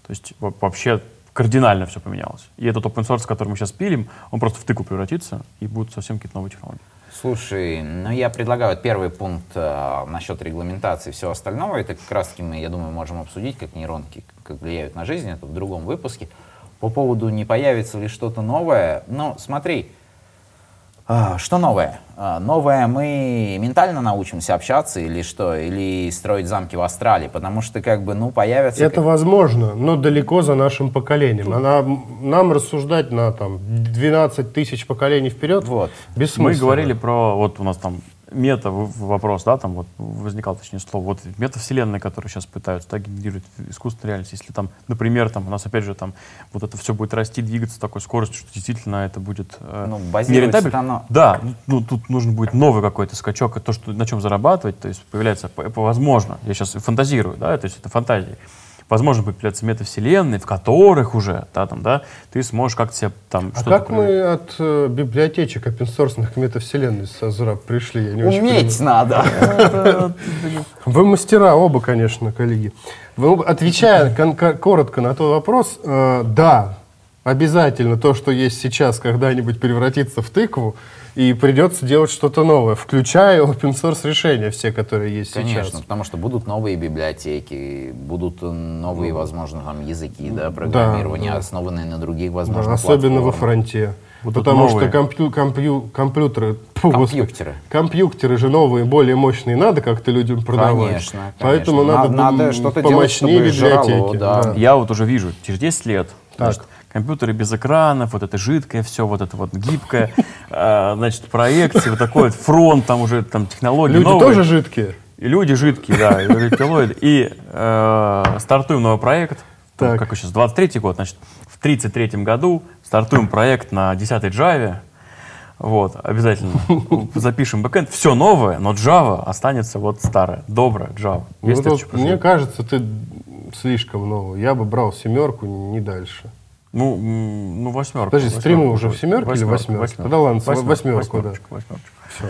То есть во- вообще кардинально все поменялось. И этот open source, который мы сейчас пилим, он просто в тыку превратится, и будут совсем какие-то новые технологии. Слушай, ну я предлагаю первый пункт э, насчет регламентации и всего остального. Это как раз таки мы, я думаю, можем обсудить, как нейронки как влияют на жизнь. Это в другом выпуске. По поводу, не появится ли что-то новое. Ну, смотри, что новое? А, Новое мы ментально научимся общаться или что? Или строить замки в астрале? Потому что как бы, ну, появятся... Это возможно, но далеко за нашим поколением. Она, нам рассуждать на там, 12 тысяч поколений вперед Вот. бессмысленно. Мы говорили про, вот у нас там мета вопрос, да, там вот возникал, точнее, слово, вот метавселенная, которую сейчас пытаются да, генерировать искусственную реальность, если там, например, там у нас опять же там вот это все будет расти, двигаться с такой скоростью, что действительно это будет э, Ну, нерентабельно. оно- Да, ну, ну, тут нужен будет новый какой-то скачок, и то, что, на чем зарабатывать, то есть появляется, по- по- возможно, я сейчас фантазирую, да, то есть это фантазии, возможно, будет появляться метавселенные, в которых уже, да, там, да, ты сможешь как-то себе там А что-то как проявить. мы от э, библиотечек опенсорсных к метавселенной со Зра пришли? Я не очень Уметь понимаю. надо. Вы мастера оба, конечно, коллеги. Вы отвечая коротко на тот вопрос, э, да, обязательно то, что есть сейчас, когда-нибудь превратится в тыкву, и придется делать что-то новое, включая open source решения все, которые есть Конечно, сейчас. потому что будут новые библиотеки, будут э, новые, возможно, там языки, да, программирования, да. основанные на других, Да, возможно, особенно во фронте. Тут Потому новые. что компью- компью- компьютеры, фу, господи, Компьютеры. компьютеры же новые, более мощные, надо как-то людям продавать. Конечно, Поэтому конечно. надо, Надо м, что-то делать, помощнее чтобы жрало, библиотеки. да. Я вот уже вижу, через 10 лет, Так. значит, компьютеры без экранов, вот это жидкое все, вот это вот гибкое, а, значит, проекции, вот такой вот фронт, там уже там технологии Люди новые. тоже жидкие? И люди жидкие, да, и рептилоиды. И э, стартуем новый проект. Так. Какой сейчас? 23 год. Значит, в 33 году стартуем проект на 10 Java. Вот, обязательно запишем бэкэнд. Все новое, но Java останется вот старая, добрая Java. Ну, вот мне кажется, ты слишком новый. Я бы брал семерку, не дальше. Ну, ну восьмерка. Подожди, стримы восьмерка уже в семерке или восьмерке? Тогда ладно, с- восьмерку, да. восьмерочка, восьмерочка. Все.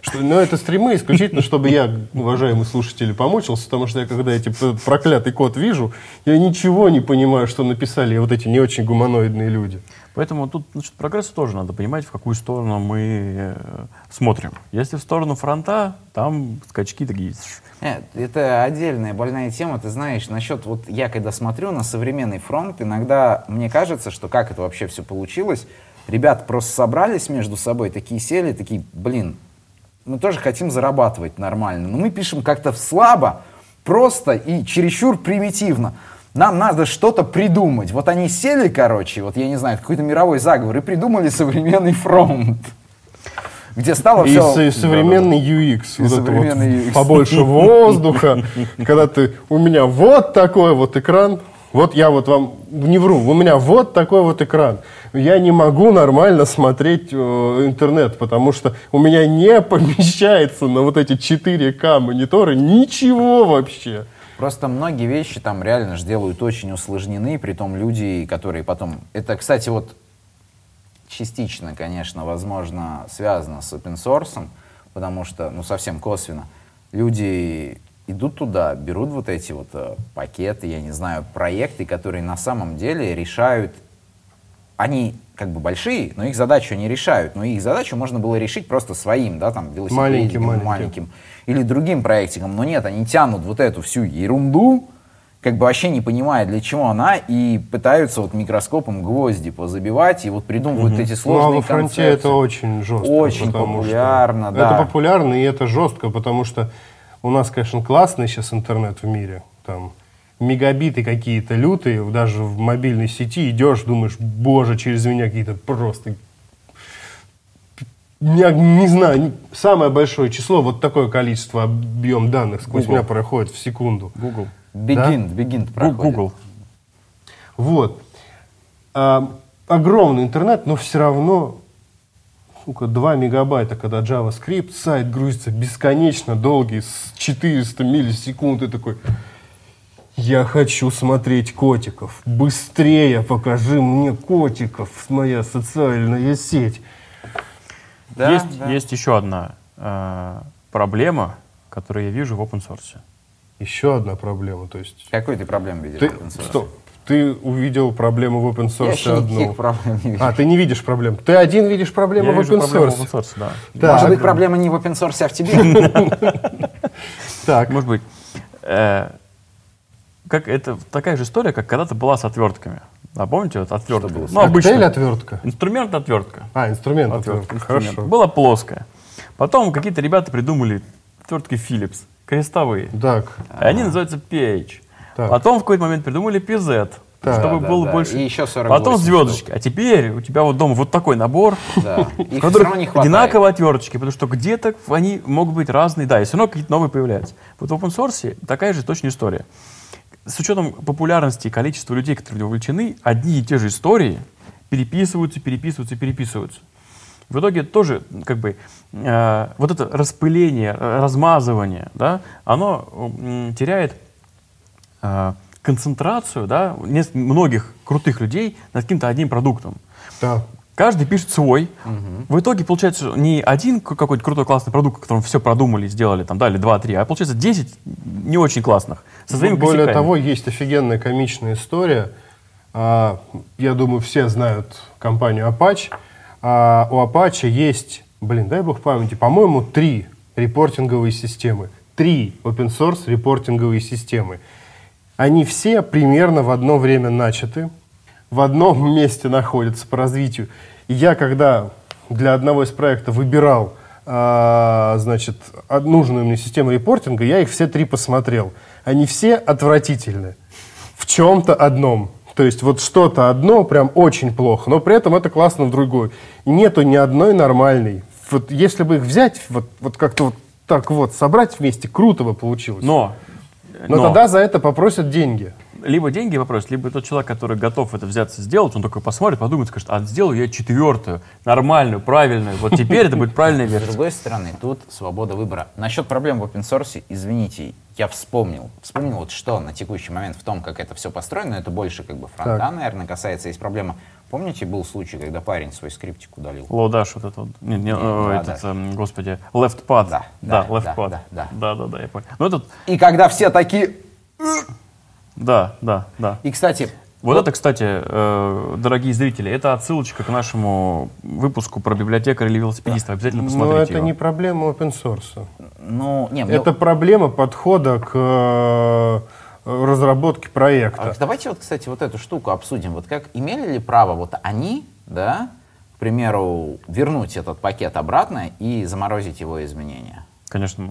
Что, но это стримы исключительно, чтобы я, уважаемые слушатели, помучился, потому что я, когда эти проклятый код вижу, я ничего не понимаю, что написали вот эти не очень гуманоидные люди. Поэтому тут насчет прогресса тоже надо понимать, в какую сторону мы э, смотрим. Если в сторону фронта, там скачки такие. Нет, это отдельная больная тема. Ты знаешь, насчет, вот я когда смотрю на современный фронт, иногда мне кажется, что как это вообще все получилось, ребята просто собрались между собой, такие сели, такие, блин, мы тоже хотим зарабатывать нормально, но мы пишем как-то слабо, просто и чересчур примитивно. Нам надо что-то придумать. Вот они сели, короче, вот я не знаю, какой-то мировой заговор, и придумали современный фронт. Где стало И все... со- современный UX, вот это современный вот UX. побольше воздуха, когда ты, у меня вот такой вот экран, вот я вот вам не вру, у меня вот такой вот экран. Я не могу нормально смотреть э, интернет, потому что у меня не помещается на вот эти 4К мониторы ничего вообще. Просто многие вещи там реально же делают очень усложнены, при том люди, которые потом... Это, кстати, вот частично, конечно, возможно, связано с open source, потому что, ну, совсем косвенно, люди идут туда, берут вот эти вот э, пакеты, я не знаю, проекты, которые на самом деле решают... Они как бы большие, но их задачу не решают. Но их задачу можно было решить просто своим, да, там, велосипедиком, Маленьким, маленьким. маленьким или другим проектиком. Но нет, они тянут вот эту всю ерунду, как бы вообще не понимая, для чего она, и пытаются вот микроскопом гвозди позабивать, и вот придумывают эти Ну, а сложные во фронте концепции. это очень жестко. Очень потому что- популярно, да. Это популярно, и это жестко, потому что у нас, конечно, классный сейчас интернет в мире. Там мегабиты какие-то лютые, даже в мобильной сети идешь, думаешь, боже, через меня какие-то просто... Я не знаю, самое большое число, вот такое количество, объем данных сквозь Google. меня проходит в секунду. Google. Бегин, бегин проходит. Google. Вот. А, огромный интернет, но все равно, сука, 2 мегабайта, когда JavaScript, сайт грузится бесконечно долгий, с 400 миллисекунд, и такой, я хочу смотреть котиков. Быстрее покажи мне котиков, моя социальная сеть. Да, есть, да. есть еще одна э, проблема, которую я вижу в open source. Еще одна проблема, то есть... Какой ты проблем видишь Ты, в open source? стоп, ты увидел проблему в open Я source еще одну. никаких проблем не вижу. А, ты не видишь проблем. Ты один видишь проблему я в вижу open проблему в source. open source, да. Так. Может быть, проблема не в open source, а в тебе? Так. Может быть. Как это такая же история, как когда-то была с отвертками. А помните, вот отвертка? было с ну, обычно. отвертка. Инструмент отвертка. А, инструмент Отвертка. Хорошо. Была плоская. Потом какие-то ребята придумали отвертки Philips, крестовые. Так. И они называются PH. Так. Потом в какой-то момент придумали PZ, Так. чтобы Да, было да, больше. и еще 48 Потом штук. звездочки. А теперь у тебя вот дома вот такой набор, Да. В хватает. одинаковые отверточки, потому что где-то они могут быть разные, да, и все равно какие-то новые появляются. Вот в open source такая же точная история. С учетом популярности и количества людей, которые вовлечены, одни и те же истории переписываются, переписываются, переписываются. В итоге тоже как бы э, вот это распыление, э, размазывание, да, оно м, теряет э, концентрацию, да, многих крутых людей над каким-то одним продуктом. Да. Каждый пишет свой. В итоге получается не один какой-то крутой классный продукт, которым все продумали, сделали, там, дали 2-3, а получается 10 не очень классных. Со своими Более косяками. того, есть офигенная комичная история. А, я думаю, все знают компанию Apache. А, у Apache есть, блин, дай бог памяти, по-моему, три репортинговые системы. Три open source репортинговые системы. Они все примерно в одно время начаты, в одном месте находятся по развитию. И я, когда для одного из проектов выбирал а, значит, од- нужную мне систему репортинга, я их все три посмотрел. Они все отвратительны. В чем-то одном. То есть вот что-то одно прям очень плохо, но при этом это классно в другой. И нету ни одной нормальной. Вот если бы их взять, вот, вот как-то вот так вот собрать вместе, круто бы получилось. Но, но, тогда за это попросят деньги. Либо деньги попросит, либо тот человек, который готов это взяться сделать, он такой посмотрит, подумает, скажет, а сделаю я четвертую, нормальную, правильную. Вот теперь это будет правильная С версия. другой стороны, тут свобода выбора. Насчет проблем в open source, извините, я вспомнил. Вспомнил вот что на текущий момент в том, как это все построено, но это больше как бы фронта, Так. наверное, касается. Есть проблема. Помните, был случай, когда парень свой скриптик удалил? Лоудаш вот это вот. Не, не, э, да, этот, да. эм, господи, leftpad. Да, да, да, leftpad. да, да, да, да, да, я понял. Ну этот, И когда все такие... да, да, да. И, кстати, Вот это, кстати, э, дорогие зрители, это отсылочка к нашему выпуску про библиотекаря или велосипедиста. Обязательно Но посмотрите Ну, это его. не проблема open source. ну, не, мне- Это проблема подхода к э, разработке А проекта. Давайте вот, кстати, вот эту штуку обсудим. Вот как имели ли право вот они, да, к примеру, вернуть этот пакет обратно и заморозить его изменения? Конечно.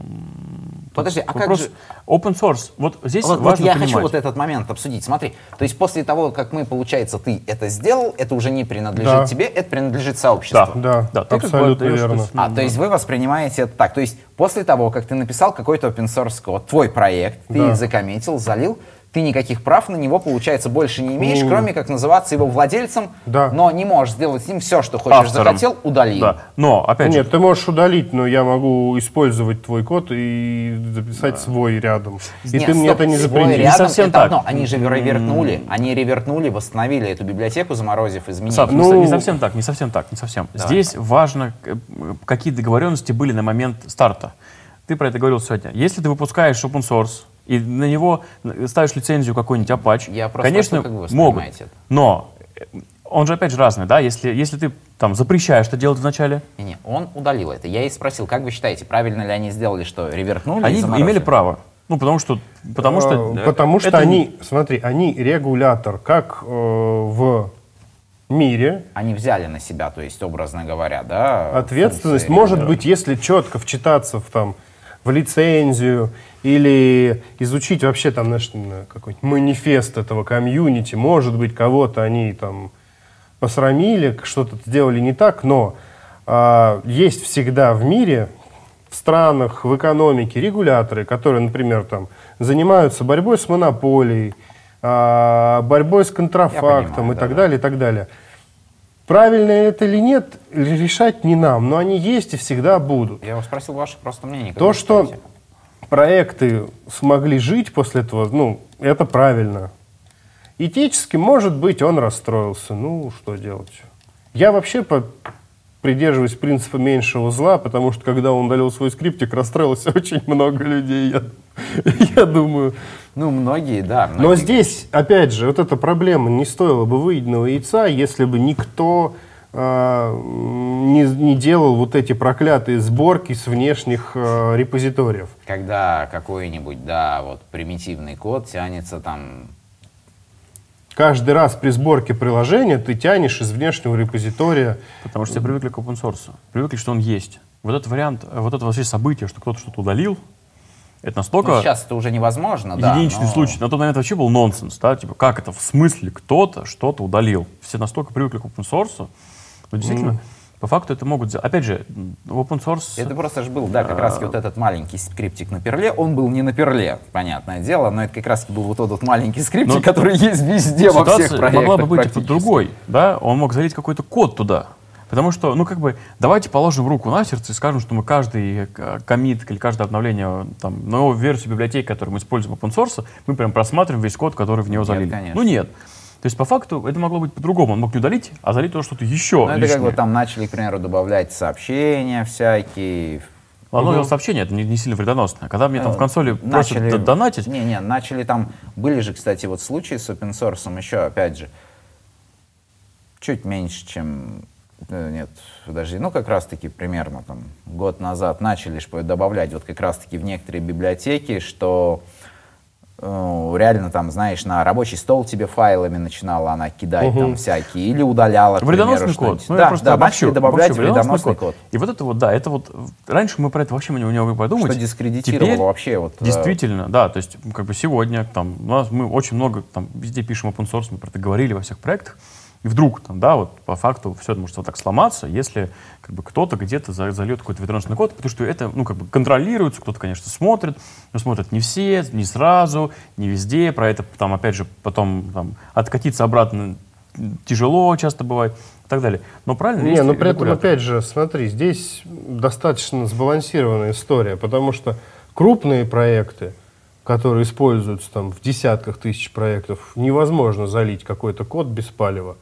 Подожди, а как Вопрос же... open source. Вот здесь Вот, вот важно я понимать. хочу вот этот момент обсудить. Смотри, то есть после того, как мы, получается, ты это сделал, это уже не принадлежит Да. тебе, это принадлежит сообществу. Да, Да, ты как бы абсолютно отдаешь, верно. то есть, А, то есть вы воспринимаете это так. То есть после того, как ты написал какой-то open source код, твой проект, ты Да. закоммитил, залил, ты никаких прав на него, получается, больше не имеешь, Ну, кроме как называться его владельцем, Да. но не можешь сделать с ним все, что хочешь. Автором. Захотел, удалил. Да. Но, опять Нет, же, ты можешь удалить, но я могу использовать твой код и записать свой рядом. И Нет, ты мне стоп, это не свой запретишь. рядом совсем это так. одно. Они же ревертнули. Они ревертнули, восстановили эту библиотеку, заморозив изменения. Сав, не Ну- не совсем так, не совсем так, не совсем. Здесь важно, какие договоренности были на момент старта. Ты про это говорил сегодня. Если ты выпускаешь open source и на него ставишь лицензию какой-нибудь Apache, Я просто конечно, как вы могут. это. Но он же опять же разный, да? Если, если ты там запрещаешь это делать вначале, Не, не, он удалил это. Я и спросил, как вы считаете, правильно ли они сделали, что ревертнули и они имели право. Ну, потому что... Потому что, Э, э, Потому что это- они, смотри, они регулятор, как э, в мире. Они взяли на себя, то есть, образно говоря, да, Ответственность может быть, если четко вчитаться в, там, в лицензию или изучить вообще там знаешь, на какой-нибудь манифест этого комьюнити, может быть, кого-то они там посрамили, что-то сделали не так, но а, есть всегда в мире, в странах, в экономике регуляторы, которые, например, там, занимаются борьбой с монополией, а, борьбой с контрафактом понимаю, и так да-да. далее, и так далее. Правильно это или нет, решать не нам, но они есть и всегда будут. Я вас спросил ваше просто мнение. То, что считаете? проекты смогли жить после этого, ну, это правильно. Этически, может быть, он расстроился. Ну, что делать? Я вообще по- придерживаюсь принципа меньшего зла, потому что, когда он удалил свой скриптик, расстроилось очень много людей, я, я думаю. Ну, многие, да. Но многие. здесь, опять же, вот эта проблема не стоила бы выеденного яйца, если бы никто а, не, не делал вот эти проклятые сборки с внешних а, репозиториев. Когда какой-нибудь, да, вот примитивный код тянется там... Каждый раз при сборке приложения ты тянешь из внешнего репозитория. Потому что все привыкли к open source. Привыкли, что он есть. Вот этот вариант, вот это вообще событие, что кто-то что-то удалил, это настолько Ну, сейчас это уже невозможно, да. единичный но- случай. На тот момент вообще был нонсенс, да, типа, как это, в смысле кто-то что-то удалил? Все настолько привыкли к open source, но действительно, по факту это могут. Опять же, open source... Это просто же был, да, как раз вот этот маленький скриптик на перле. Он был не на перле, понятное дело, но это как раз был вот этот маленький скриптик, Но который есть везде во всех проектах могла бы быть практически. другой, да, он мог залить какой-то код туда. Потому что, ну, как бы, давайте положим руку на сердце и скажем, что мы каждый э, коммит или каждое обновление, там, новую версию библиотеки, которую мы используем open source, мы прям просматриваем весь код, который в него залили. конечно. Ну, нет. То есть, по факту, это могло быть по-другому. Он мог не удалить, а залить тоже что-то еще Ну, это лишнее. как бы там начали, к примеру, добавлять сообщения всякие. Ладно, сообщение, это не, не сильно вредоносно. Когда мне там в консоли просят Э, Начали- д- донатить, Не-не, начали там... Были же, кстати, вот случаи с open source еще, опять же, чуть меньше, чем... э, Нет, подожди, ну как раз-таки примерно там год назад начали добавлять вот как раз-таки в некоторые библиотеки, что реально там, знаешь, на рабочий стол тебе файлами начинала она кидать там всякие, или удаляла, к примеру, Вредоносный код. Ну, да, да, обобщу, начали добавлять обобщу, вредоносный код. И вот это вот, да, это вот... э, Раньше мы про это вообще не могли подумать. Что дискредитировало Теперь вообще вот, э, Действительно, да, то есть как бы сегодня там у нас мы очень много там везде пишем open source, мы про это говорили во всех проектах. И вдруг там, да, вот по факту все может вот так сломаться, если как бы кто-то где-то за- зальет какой-то ведомственный код, потому что это, ну, как бы контролируется, кто-то, конечно, смотрит, но смотрят не все, не сразу, не везде, про это там, опять же, потом там, откатиться обратно тяжело часто бывает и так далее. Но правильно, Не, но при этом, опять же, смотри, здесь достаточно сбалансированная история, потому что крупные проекты, которые используются там в десятках тысяч проектов, невозможно залить какой-то код без палева.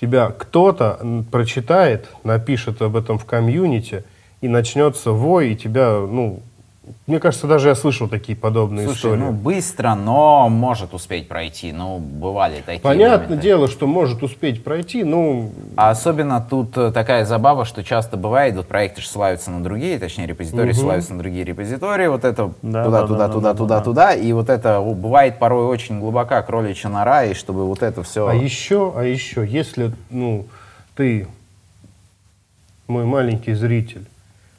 Тебя кто-то прочитает, напишет об этом в комьюнити, и начнется вой, и тебя, ну, мне кажется, даже я слышал такие подобные Слушай, истории. ну быстро, но может успеть пройти. Ну, бывали такие Понятное моменты. дело, что может успеть пройти, ну, А особенно тут э, такая забава, что часто бывает, вот проекты же ссылаются на другие, точнее репозитории ссылаются на другие репозитории, вот это Да, туда, да, туда, да, туда, да, туда, да. туда, и вот это бывает порой очень глубока кроличья нора, и чтобы вот это все... А еще, а еще, если ну, ты, мой маленький зритель,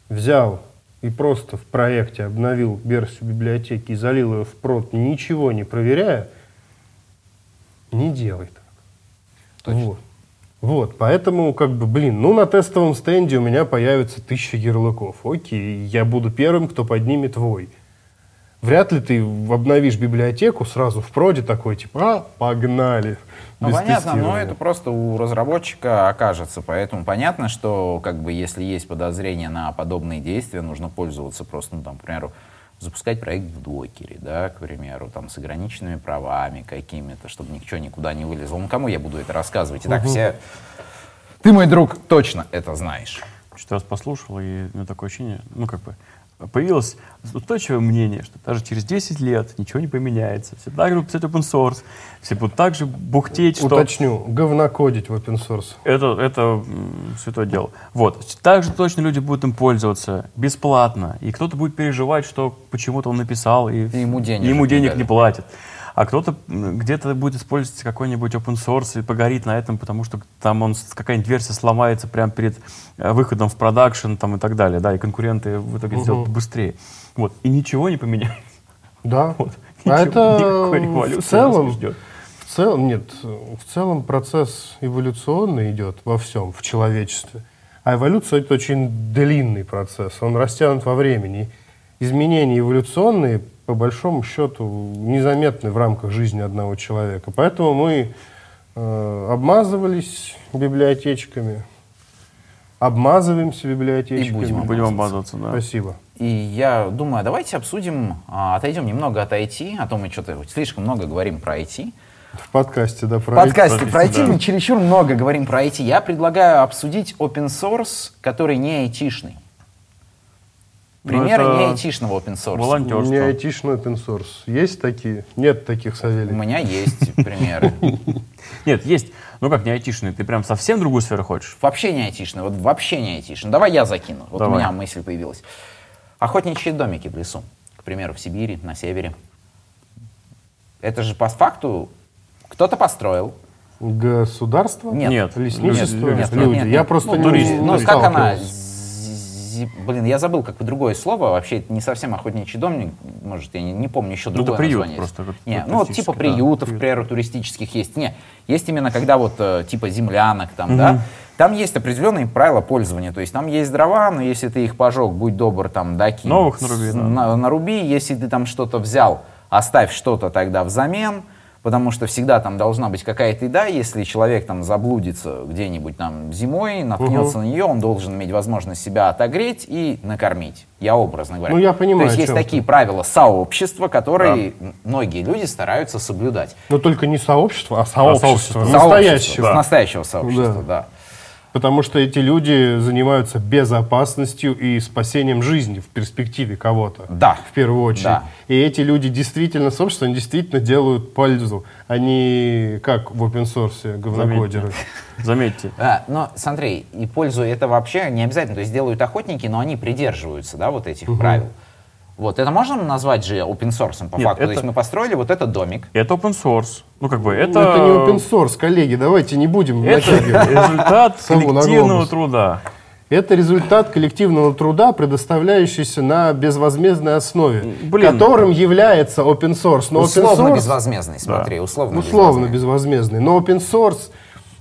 взял и просто в проекте обновил версию библиотеки и залил ее в прод, ничего не проверяя, не делай так. Вот. Вот, поэтому, как бы, блин, ну, на тестовом стенде у меня появится тысяча ярлыков. Окей, я буду первым, кто поднимет твой. Вряд ли ты обновишь библиотеку сразу в проде такой, типа, а, погнали. Ну, понятно, но это просто у разработчика окажется. Поэтому понятно, что как бы если есть подозрение на подобные действия, нужно пользоваться просто, ну, там, к примеру, запускать проект в докере, да, к примеру, там, с ограниченными правами какими-то, чтобы ничего никуда не вылезло. Ну, кому я буду это рассказывать? И так все... Ты, мой друг, точно это знаешь. Что раз послушал, и у меня такое ощущение, ну, как бы, появилось устойчивое мнение, что даже через 10 лет ничего не поменяется. Все так же будут писать open source, все будут так же бухтеть, что Уточню, говнокодить в open source. это, это святое дело. Вот. Также точно люди будут им пользоваться бесплатно. И кто-то будет переживать, что почему-то он написал, и, И ему денежек и ему не денег дали. не платят. А кто-то где-то будет использовать какой-нибудь open source и погорит на этом, потому что там он какая-нибудь версия сломается прямо перед э, выходом в продакшн там, и так далее. Да, и конкуренты в итоге сделают быстрее. Вот. И ничего не поменяется. Да. Вот. А Ничего, это никакой в целом, нас не ждет. в целом, нет, в целом процесс эволюционный идет во всем, в человечестве. А эволюция это очень длинный процесс, он растянут во времени. Изменения эволюционные, по большому счету, незаметны в рамках жизни одного человека. Поэтому мы э, обмазывались библиотечками, обмазываемся библиотечками. И будем Будем обмазываться, да. Спасибо. И я думаю, а давайте обсудим, а, отойдем немного от IT, а то мы что-то слишком много говорим про IT. В подкасте, да, В про подкасте IT, про IT да. мы чересчур много говорим про IT. Я предлагаю обсудить open source, который не айтишный. Примеры это не айтишного open source. Волонтерство. Не айтишный open source. Есть такие? Нет таких, У Савелий. меня есть примеры. Нет, есть. Ну как не айтишный, ты прям совсем другую сферу хочешь? Вообще не айтишный, вот вообще не айтишный. Давай я закину. Вот у меня мысль появилась. Охотничьи домики в лесу. К примеру, в Сибири, на севере. Это же по факту кто-то построил. Государство? Нет. Нет. Лесничество? Нет, нет, Люди. нет, Я просто Ну, не, турист. не Ну, как она? Зи- Блин, я забыл как другое слово. Вообще, это не совсем охотничий дом. Может, я не, не помню еще Ну, другое это приют название. просто Не, ну, вот типа да, приютов, приют. примеру, туристических есть. Не, есть именно когда вот э, типа землянок там, да. Там есть определенные правила пользования. То есть там есть дрова, но если ты их пожег, будь добр, там, докинь. Новых наруби, да. на- наруби. Если ты там что-то взял, оставь что-то тогда взамен. Потому что всегда там должна быть какая-то еда. Если человек там заблудится где-нибудь там зимой, наткнется на нее, он должен иметь возможность себя отогреть и накормить. Я образно говоря. Ну, я понимаю, То есть есть такие правила сообщества, которые м- многие люди стараются соблюдать. Но только не сообщество, а сообщество. сообщество. Настоящее. Сообщество, Настоящего сообщества, Да. да. Потому что эти люди занимаются безопасностью и спасением жизни в перспективе кого-то. Да. В первую очередь. Да. И эти люди действительно, сообщество, они действительно делают пользу. Они как в open source говнокодеры. Заметьте. А, но смотри, и пользу это вообще не обязательно. То есть делают охотники, но они придерживаются, да, вот этих правил. Вот, это можно назвать же open source по Нет, факту? То это- есть мы построили вот этот домик. Это open source. Ну, как бы, Это... это... не open source, коллеги, давайте не будем Это натягивать. результат коллективного труда. Это результат коллективного труда, предоставляющийся на безвозмездной основе, Блин. которым является open source. Но open условно source, безвозмездный, смотри, условно условно безвозмездный. безвозмездный. Но open source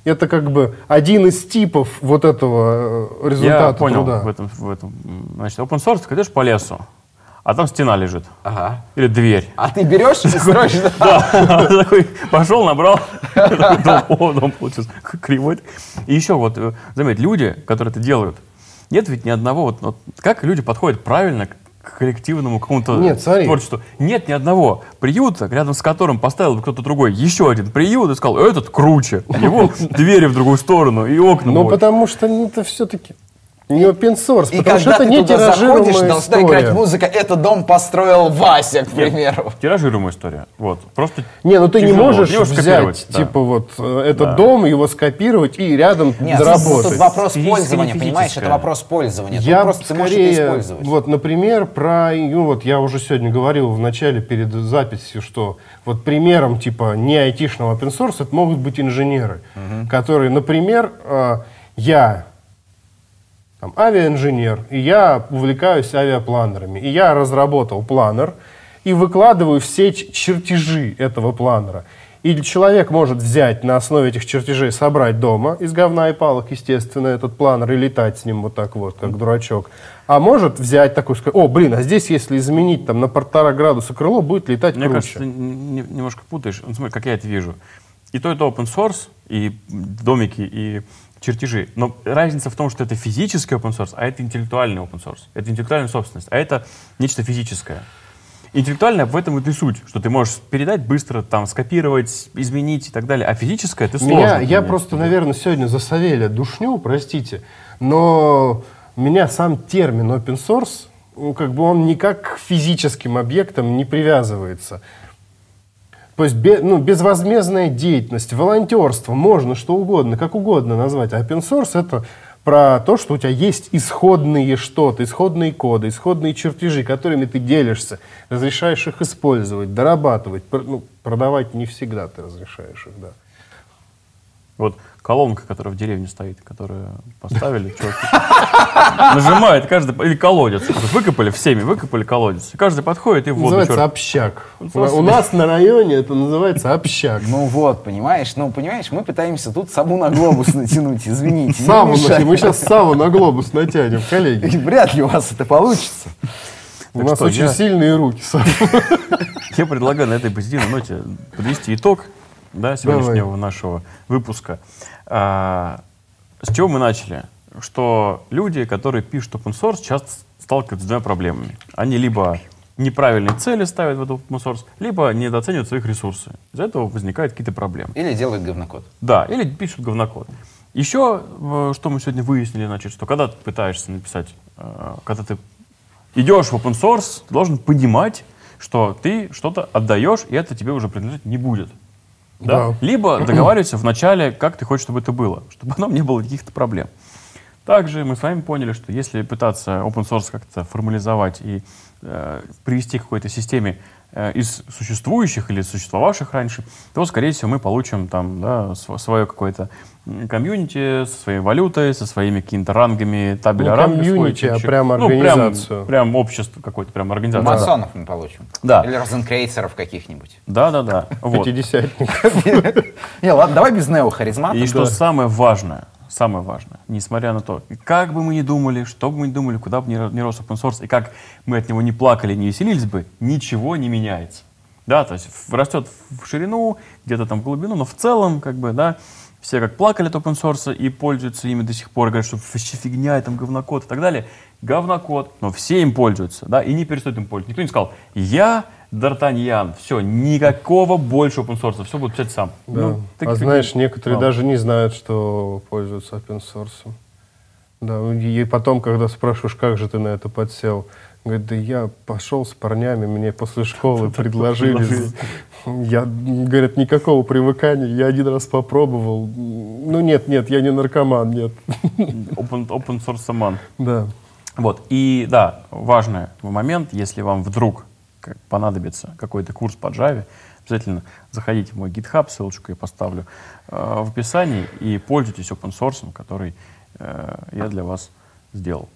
Это как бы один из типов вот этого э, результата Я понял труда. в этом, в этом. Значит, open source, ты идешь по лесу, а там стена лежит. Ага. Или дверь. А ты берешь и строишь, да? Такой пошел, набрал, о, дом получился кривой. И еще вот, э, заметь, люди, которые это делают, нет ведь ни одного, вот, вот как люди подходят правильно к коллективному какому-то Нет, смотри. творчеству. Нет ни одного приюта, рядом с которым поставил бы кто-то другой еще один приют и сказал, этот круче, у него двери в другую сторону и окна Ну, больше». потому что это все-таки не open source, И потому что когда это ты не туда заходишь, тиражируемая должна играть история. музыка «Этот дом построил Вася», к примеру. Тиражируемая история. Вот. Просто Не, ну ты не тяжело. можешь Не можешь взять, да. типа, вот э, этот Да. дом, его скопировать и рядом Нет, заработать. тут вопрос пользования, понимаешь? Это вопрос пользования. Тут Я просто ты можешь это скорее, использовать. вот, например, про, ну вот я уже сегодня говорил в начале перед записью, что вот примером типа не айтишного open source это могут быть инженеры, которые, например, э, я там, авиаинженер, и я увлекаюсь авиапланерами, и я разработал планер и выкладываю все чертежи этого планера. И человек может взять на основе этих чертежей, собрать дома из говна и палок, естественно, этот планер и летать с ним вот так вот, как дурачок. А может взять такой, сказать, о, блин, а здесь, если изменить там на полтора градуса крыло, будет летать Мне круче. кажется, ты немножко путаешь. Ну, смотри, как я это вижу. И то, и то open source, и домики, и чертежи. Но разница в том, что это физический open source, а это интеллектуальный open source. Это интеллектуальная собственность, а это нечто физическое. Интеллектуальное в этом и суть, что ты можешь передать быстро, там, скопировать, изменить и так далее. А физическое ты сложно. Меня, я просто, наверное, сегодня за Савелия душню, простите, но меня сам термин open source, ну, как бы он никак к физическим объектам не привязывается. То есть бе- ну, безвозмездная деятельность, волонтерство, можно что угодно, как угодно назвать. А open source это про то, что у тебя есть исходные что-то, исходные коды, исходные чертежи, которыми ты делишься, разрешаешь их использовать, дорабатывать, ну, продавать не всегда ты разрешаешь их, да. Вот колонка, которая в деревне стоит, которую поставили, чуваки, нажимает каждый, или колодец. Выкопали всеми, выкопали колодец. И каждый подходит и в воду Называется черт. общак. У, нас на районе это называется общак. Ну вот, понимаешь? Ну, понимаешь, мы пытаемся тут саму на глобус натянуть, извините. на- мы сейчас Саву на глобус натянем, коллеги. Вряд ли у вас это получится. У нас что, очень я- сильные руки. Я предлагаю на этой позитивной ноте подвести итог да, сегодняшнего нашего выпуска. А, с чего мы начали? Что люди, которые пишут open source, часто сталкиваются с двумя проблемами. Они либо неправильные цели ставят в этот open source, либо недооценивают своих ресурсы. Из-за этого возникают какие-то проблемы. Или делают говнокод. Да, или пишут говнокод. Еще, что мы сегодня выяснили, значит, что когда ты пытаешься написать, э, когда ты идешь в open source, ты должен понимать, что ты что-то отдаешь, и это тебе уже принадлежать не будет. Да? Да. Либо договаривайся в начале, как ты хочешь, чтобы это было, чтобы потом не было каких-то проблем. Также мы с вами поняли, что если пытаться open source как-то формализовать и э, привести к какой-то системе э, из существующих или существовавших раньше, то, скорее всего, мы получим там да, св- свое какое-то комьюнити со своей валютой, со своими какими-то рангами, табеля рангов комьюнити, а прям Ну, прям- организацию. Прям, общество какое-то, прям организация. Масонов мы получим. Да. Или розенкрейцеров каких-нибудь. Да, да, да. Вот. Пятидесятник. Не, ладно, давай без неохаризмата. И что самое важное, самое важное, несмотря на то, как бы мы ни думали, что бы мы ни думали, куда бы ни ро- ни рос open source, и как мы от него не плакали, не веселились бы, ничего не меняется. Да, то есть растет в ширину, где-то там в глубину, но в целом, как бы, да, все как плакали от open source и пользуются ими до сих пор, говорят, что вообще фигня, там говнокод и так далее. Говнокод, но все им пользуются, да, и не перестают им пользоваться. Никто не сказал, я Д'Артаньян, все, никакого больше open source, все буду писать сам. Да. Ну, а фигня. знаешь, некоторые Мало. даже не знают, что пользуются open source. Да, и потом, когда спрашиваешь, как же ты на это подсел, говорит, да я пошел с парнями, мне после школы предложили. Я, говорят, никакого привыкания, я один раз попробовал. Ну нет, нет, я не наркоман, нет. Open, open source man. Да. Вот. И да, важный момент, если вам вдруг понадобится какой-то курс по Java, обязательно заходите в мой GitHub, ссылочку я поставлю э, в описании, и пользуйтесь open source, который э, я для вас сделал.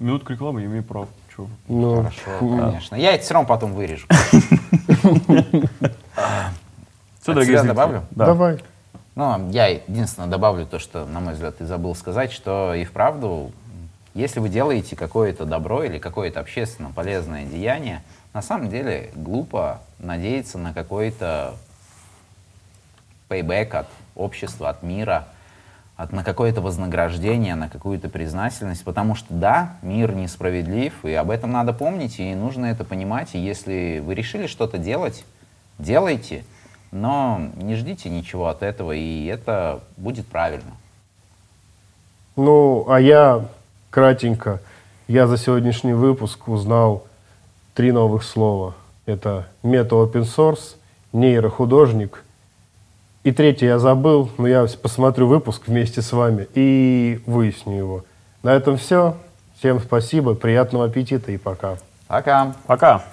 Минутка рекламы, я имею право. Чё? Ну, Хорошо, конечно. Я это все равно потом вырежу. Все, От себя добавлю? Да. Давай. Ну, я единственное добавлю то, что, на мой взгляд, ты забыл сказать, что и вправду, если вы делаете какое-то добро или какое-то общественно полезное деяние, на самом деле глупо надеяться на какой-то пейбэк от общества, от мира, от, на какое-то вознаграждение, на какую-то признательность, потому что да, мир несправедлив, и об этом надо помнить, и нужно это понимать, и если вы решили что-то делать, делайте, но не ждите ничего от этого, и это будет правильно. Ну, а я кратенько, я за сегодняшний выпуск узнал три новых слова. Это мета-open source, нейрохудожник и третье я забыл, но я посмотрю выпуск вместе с вами и выясню его. На этом все. Всем спасибо, приятного аппетита и пока. Пока. Пока.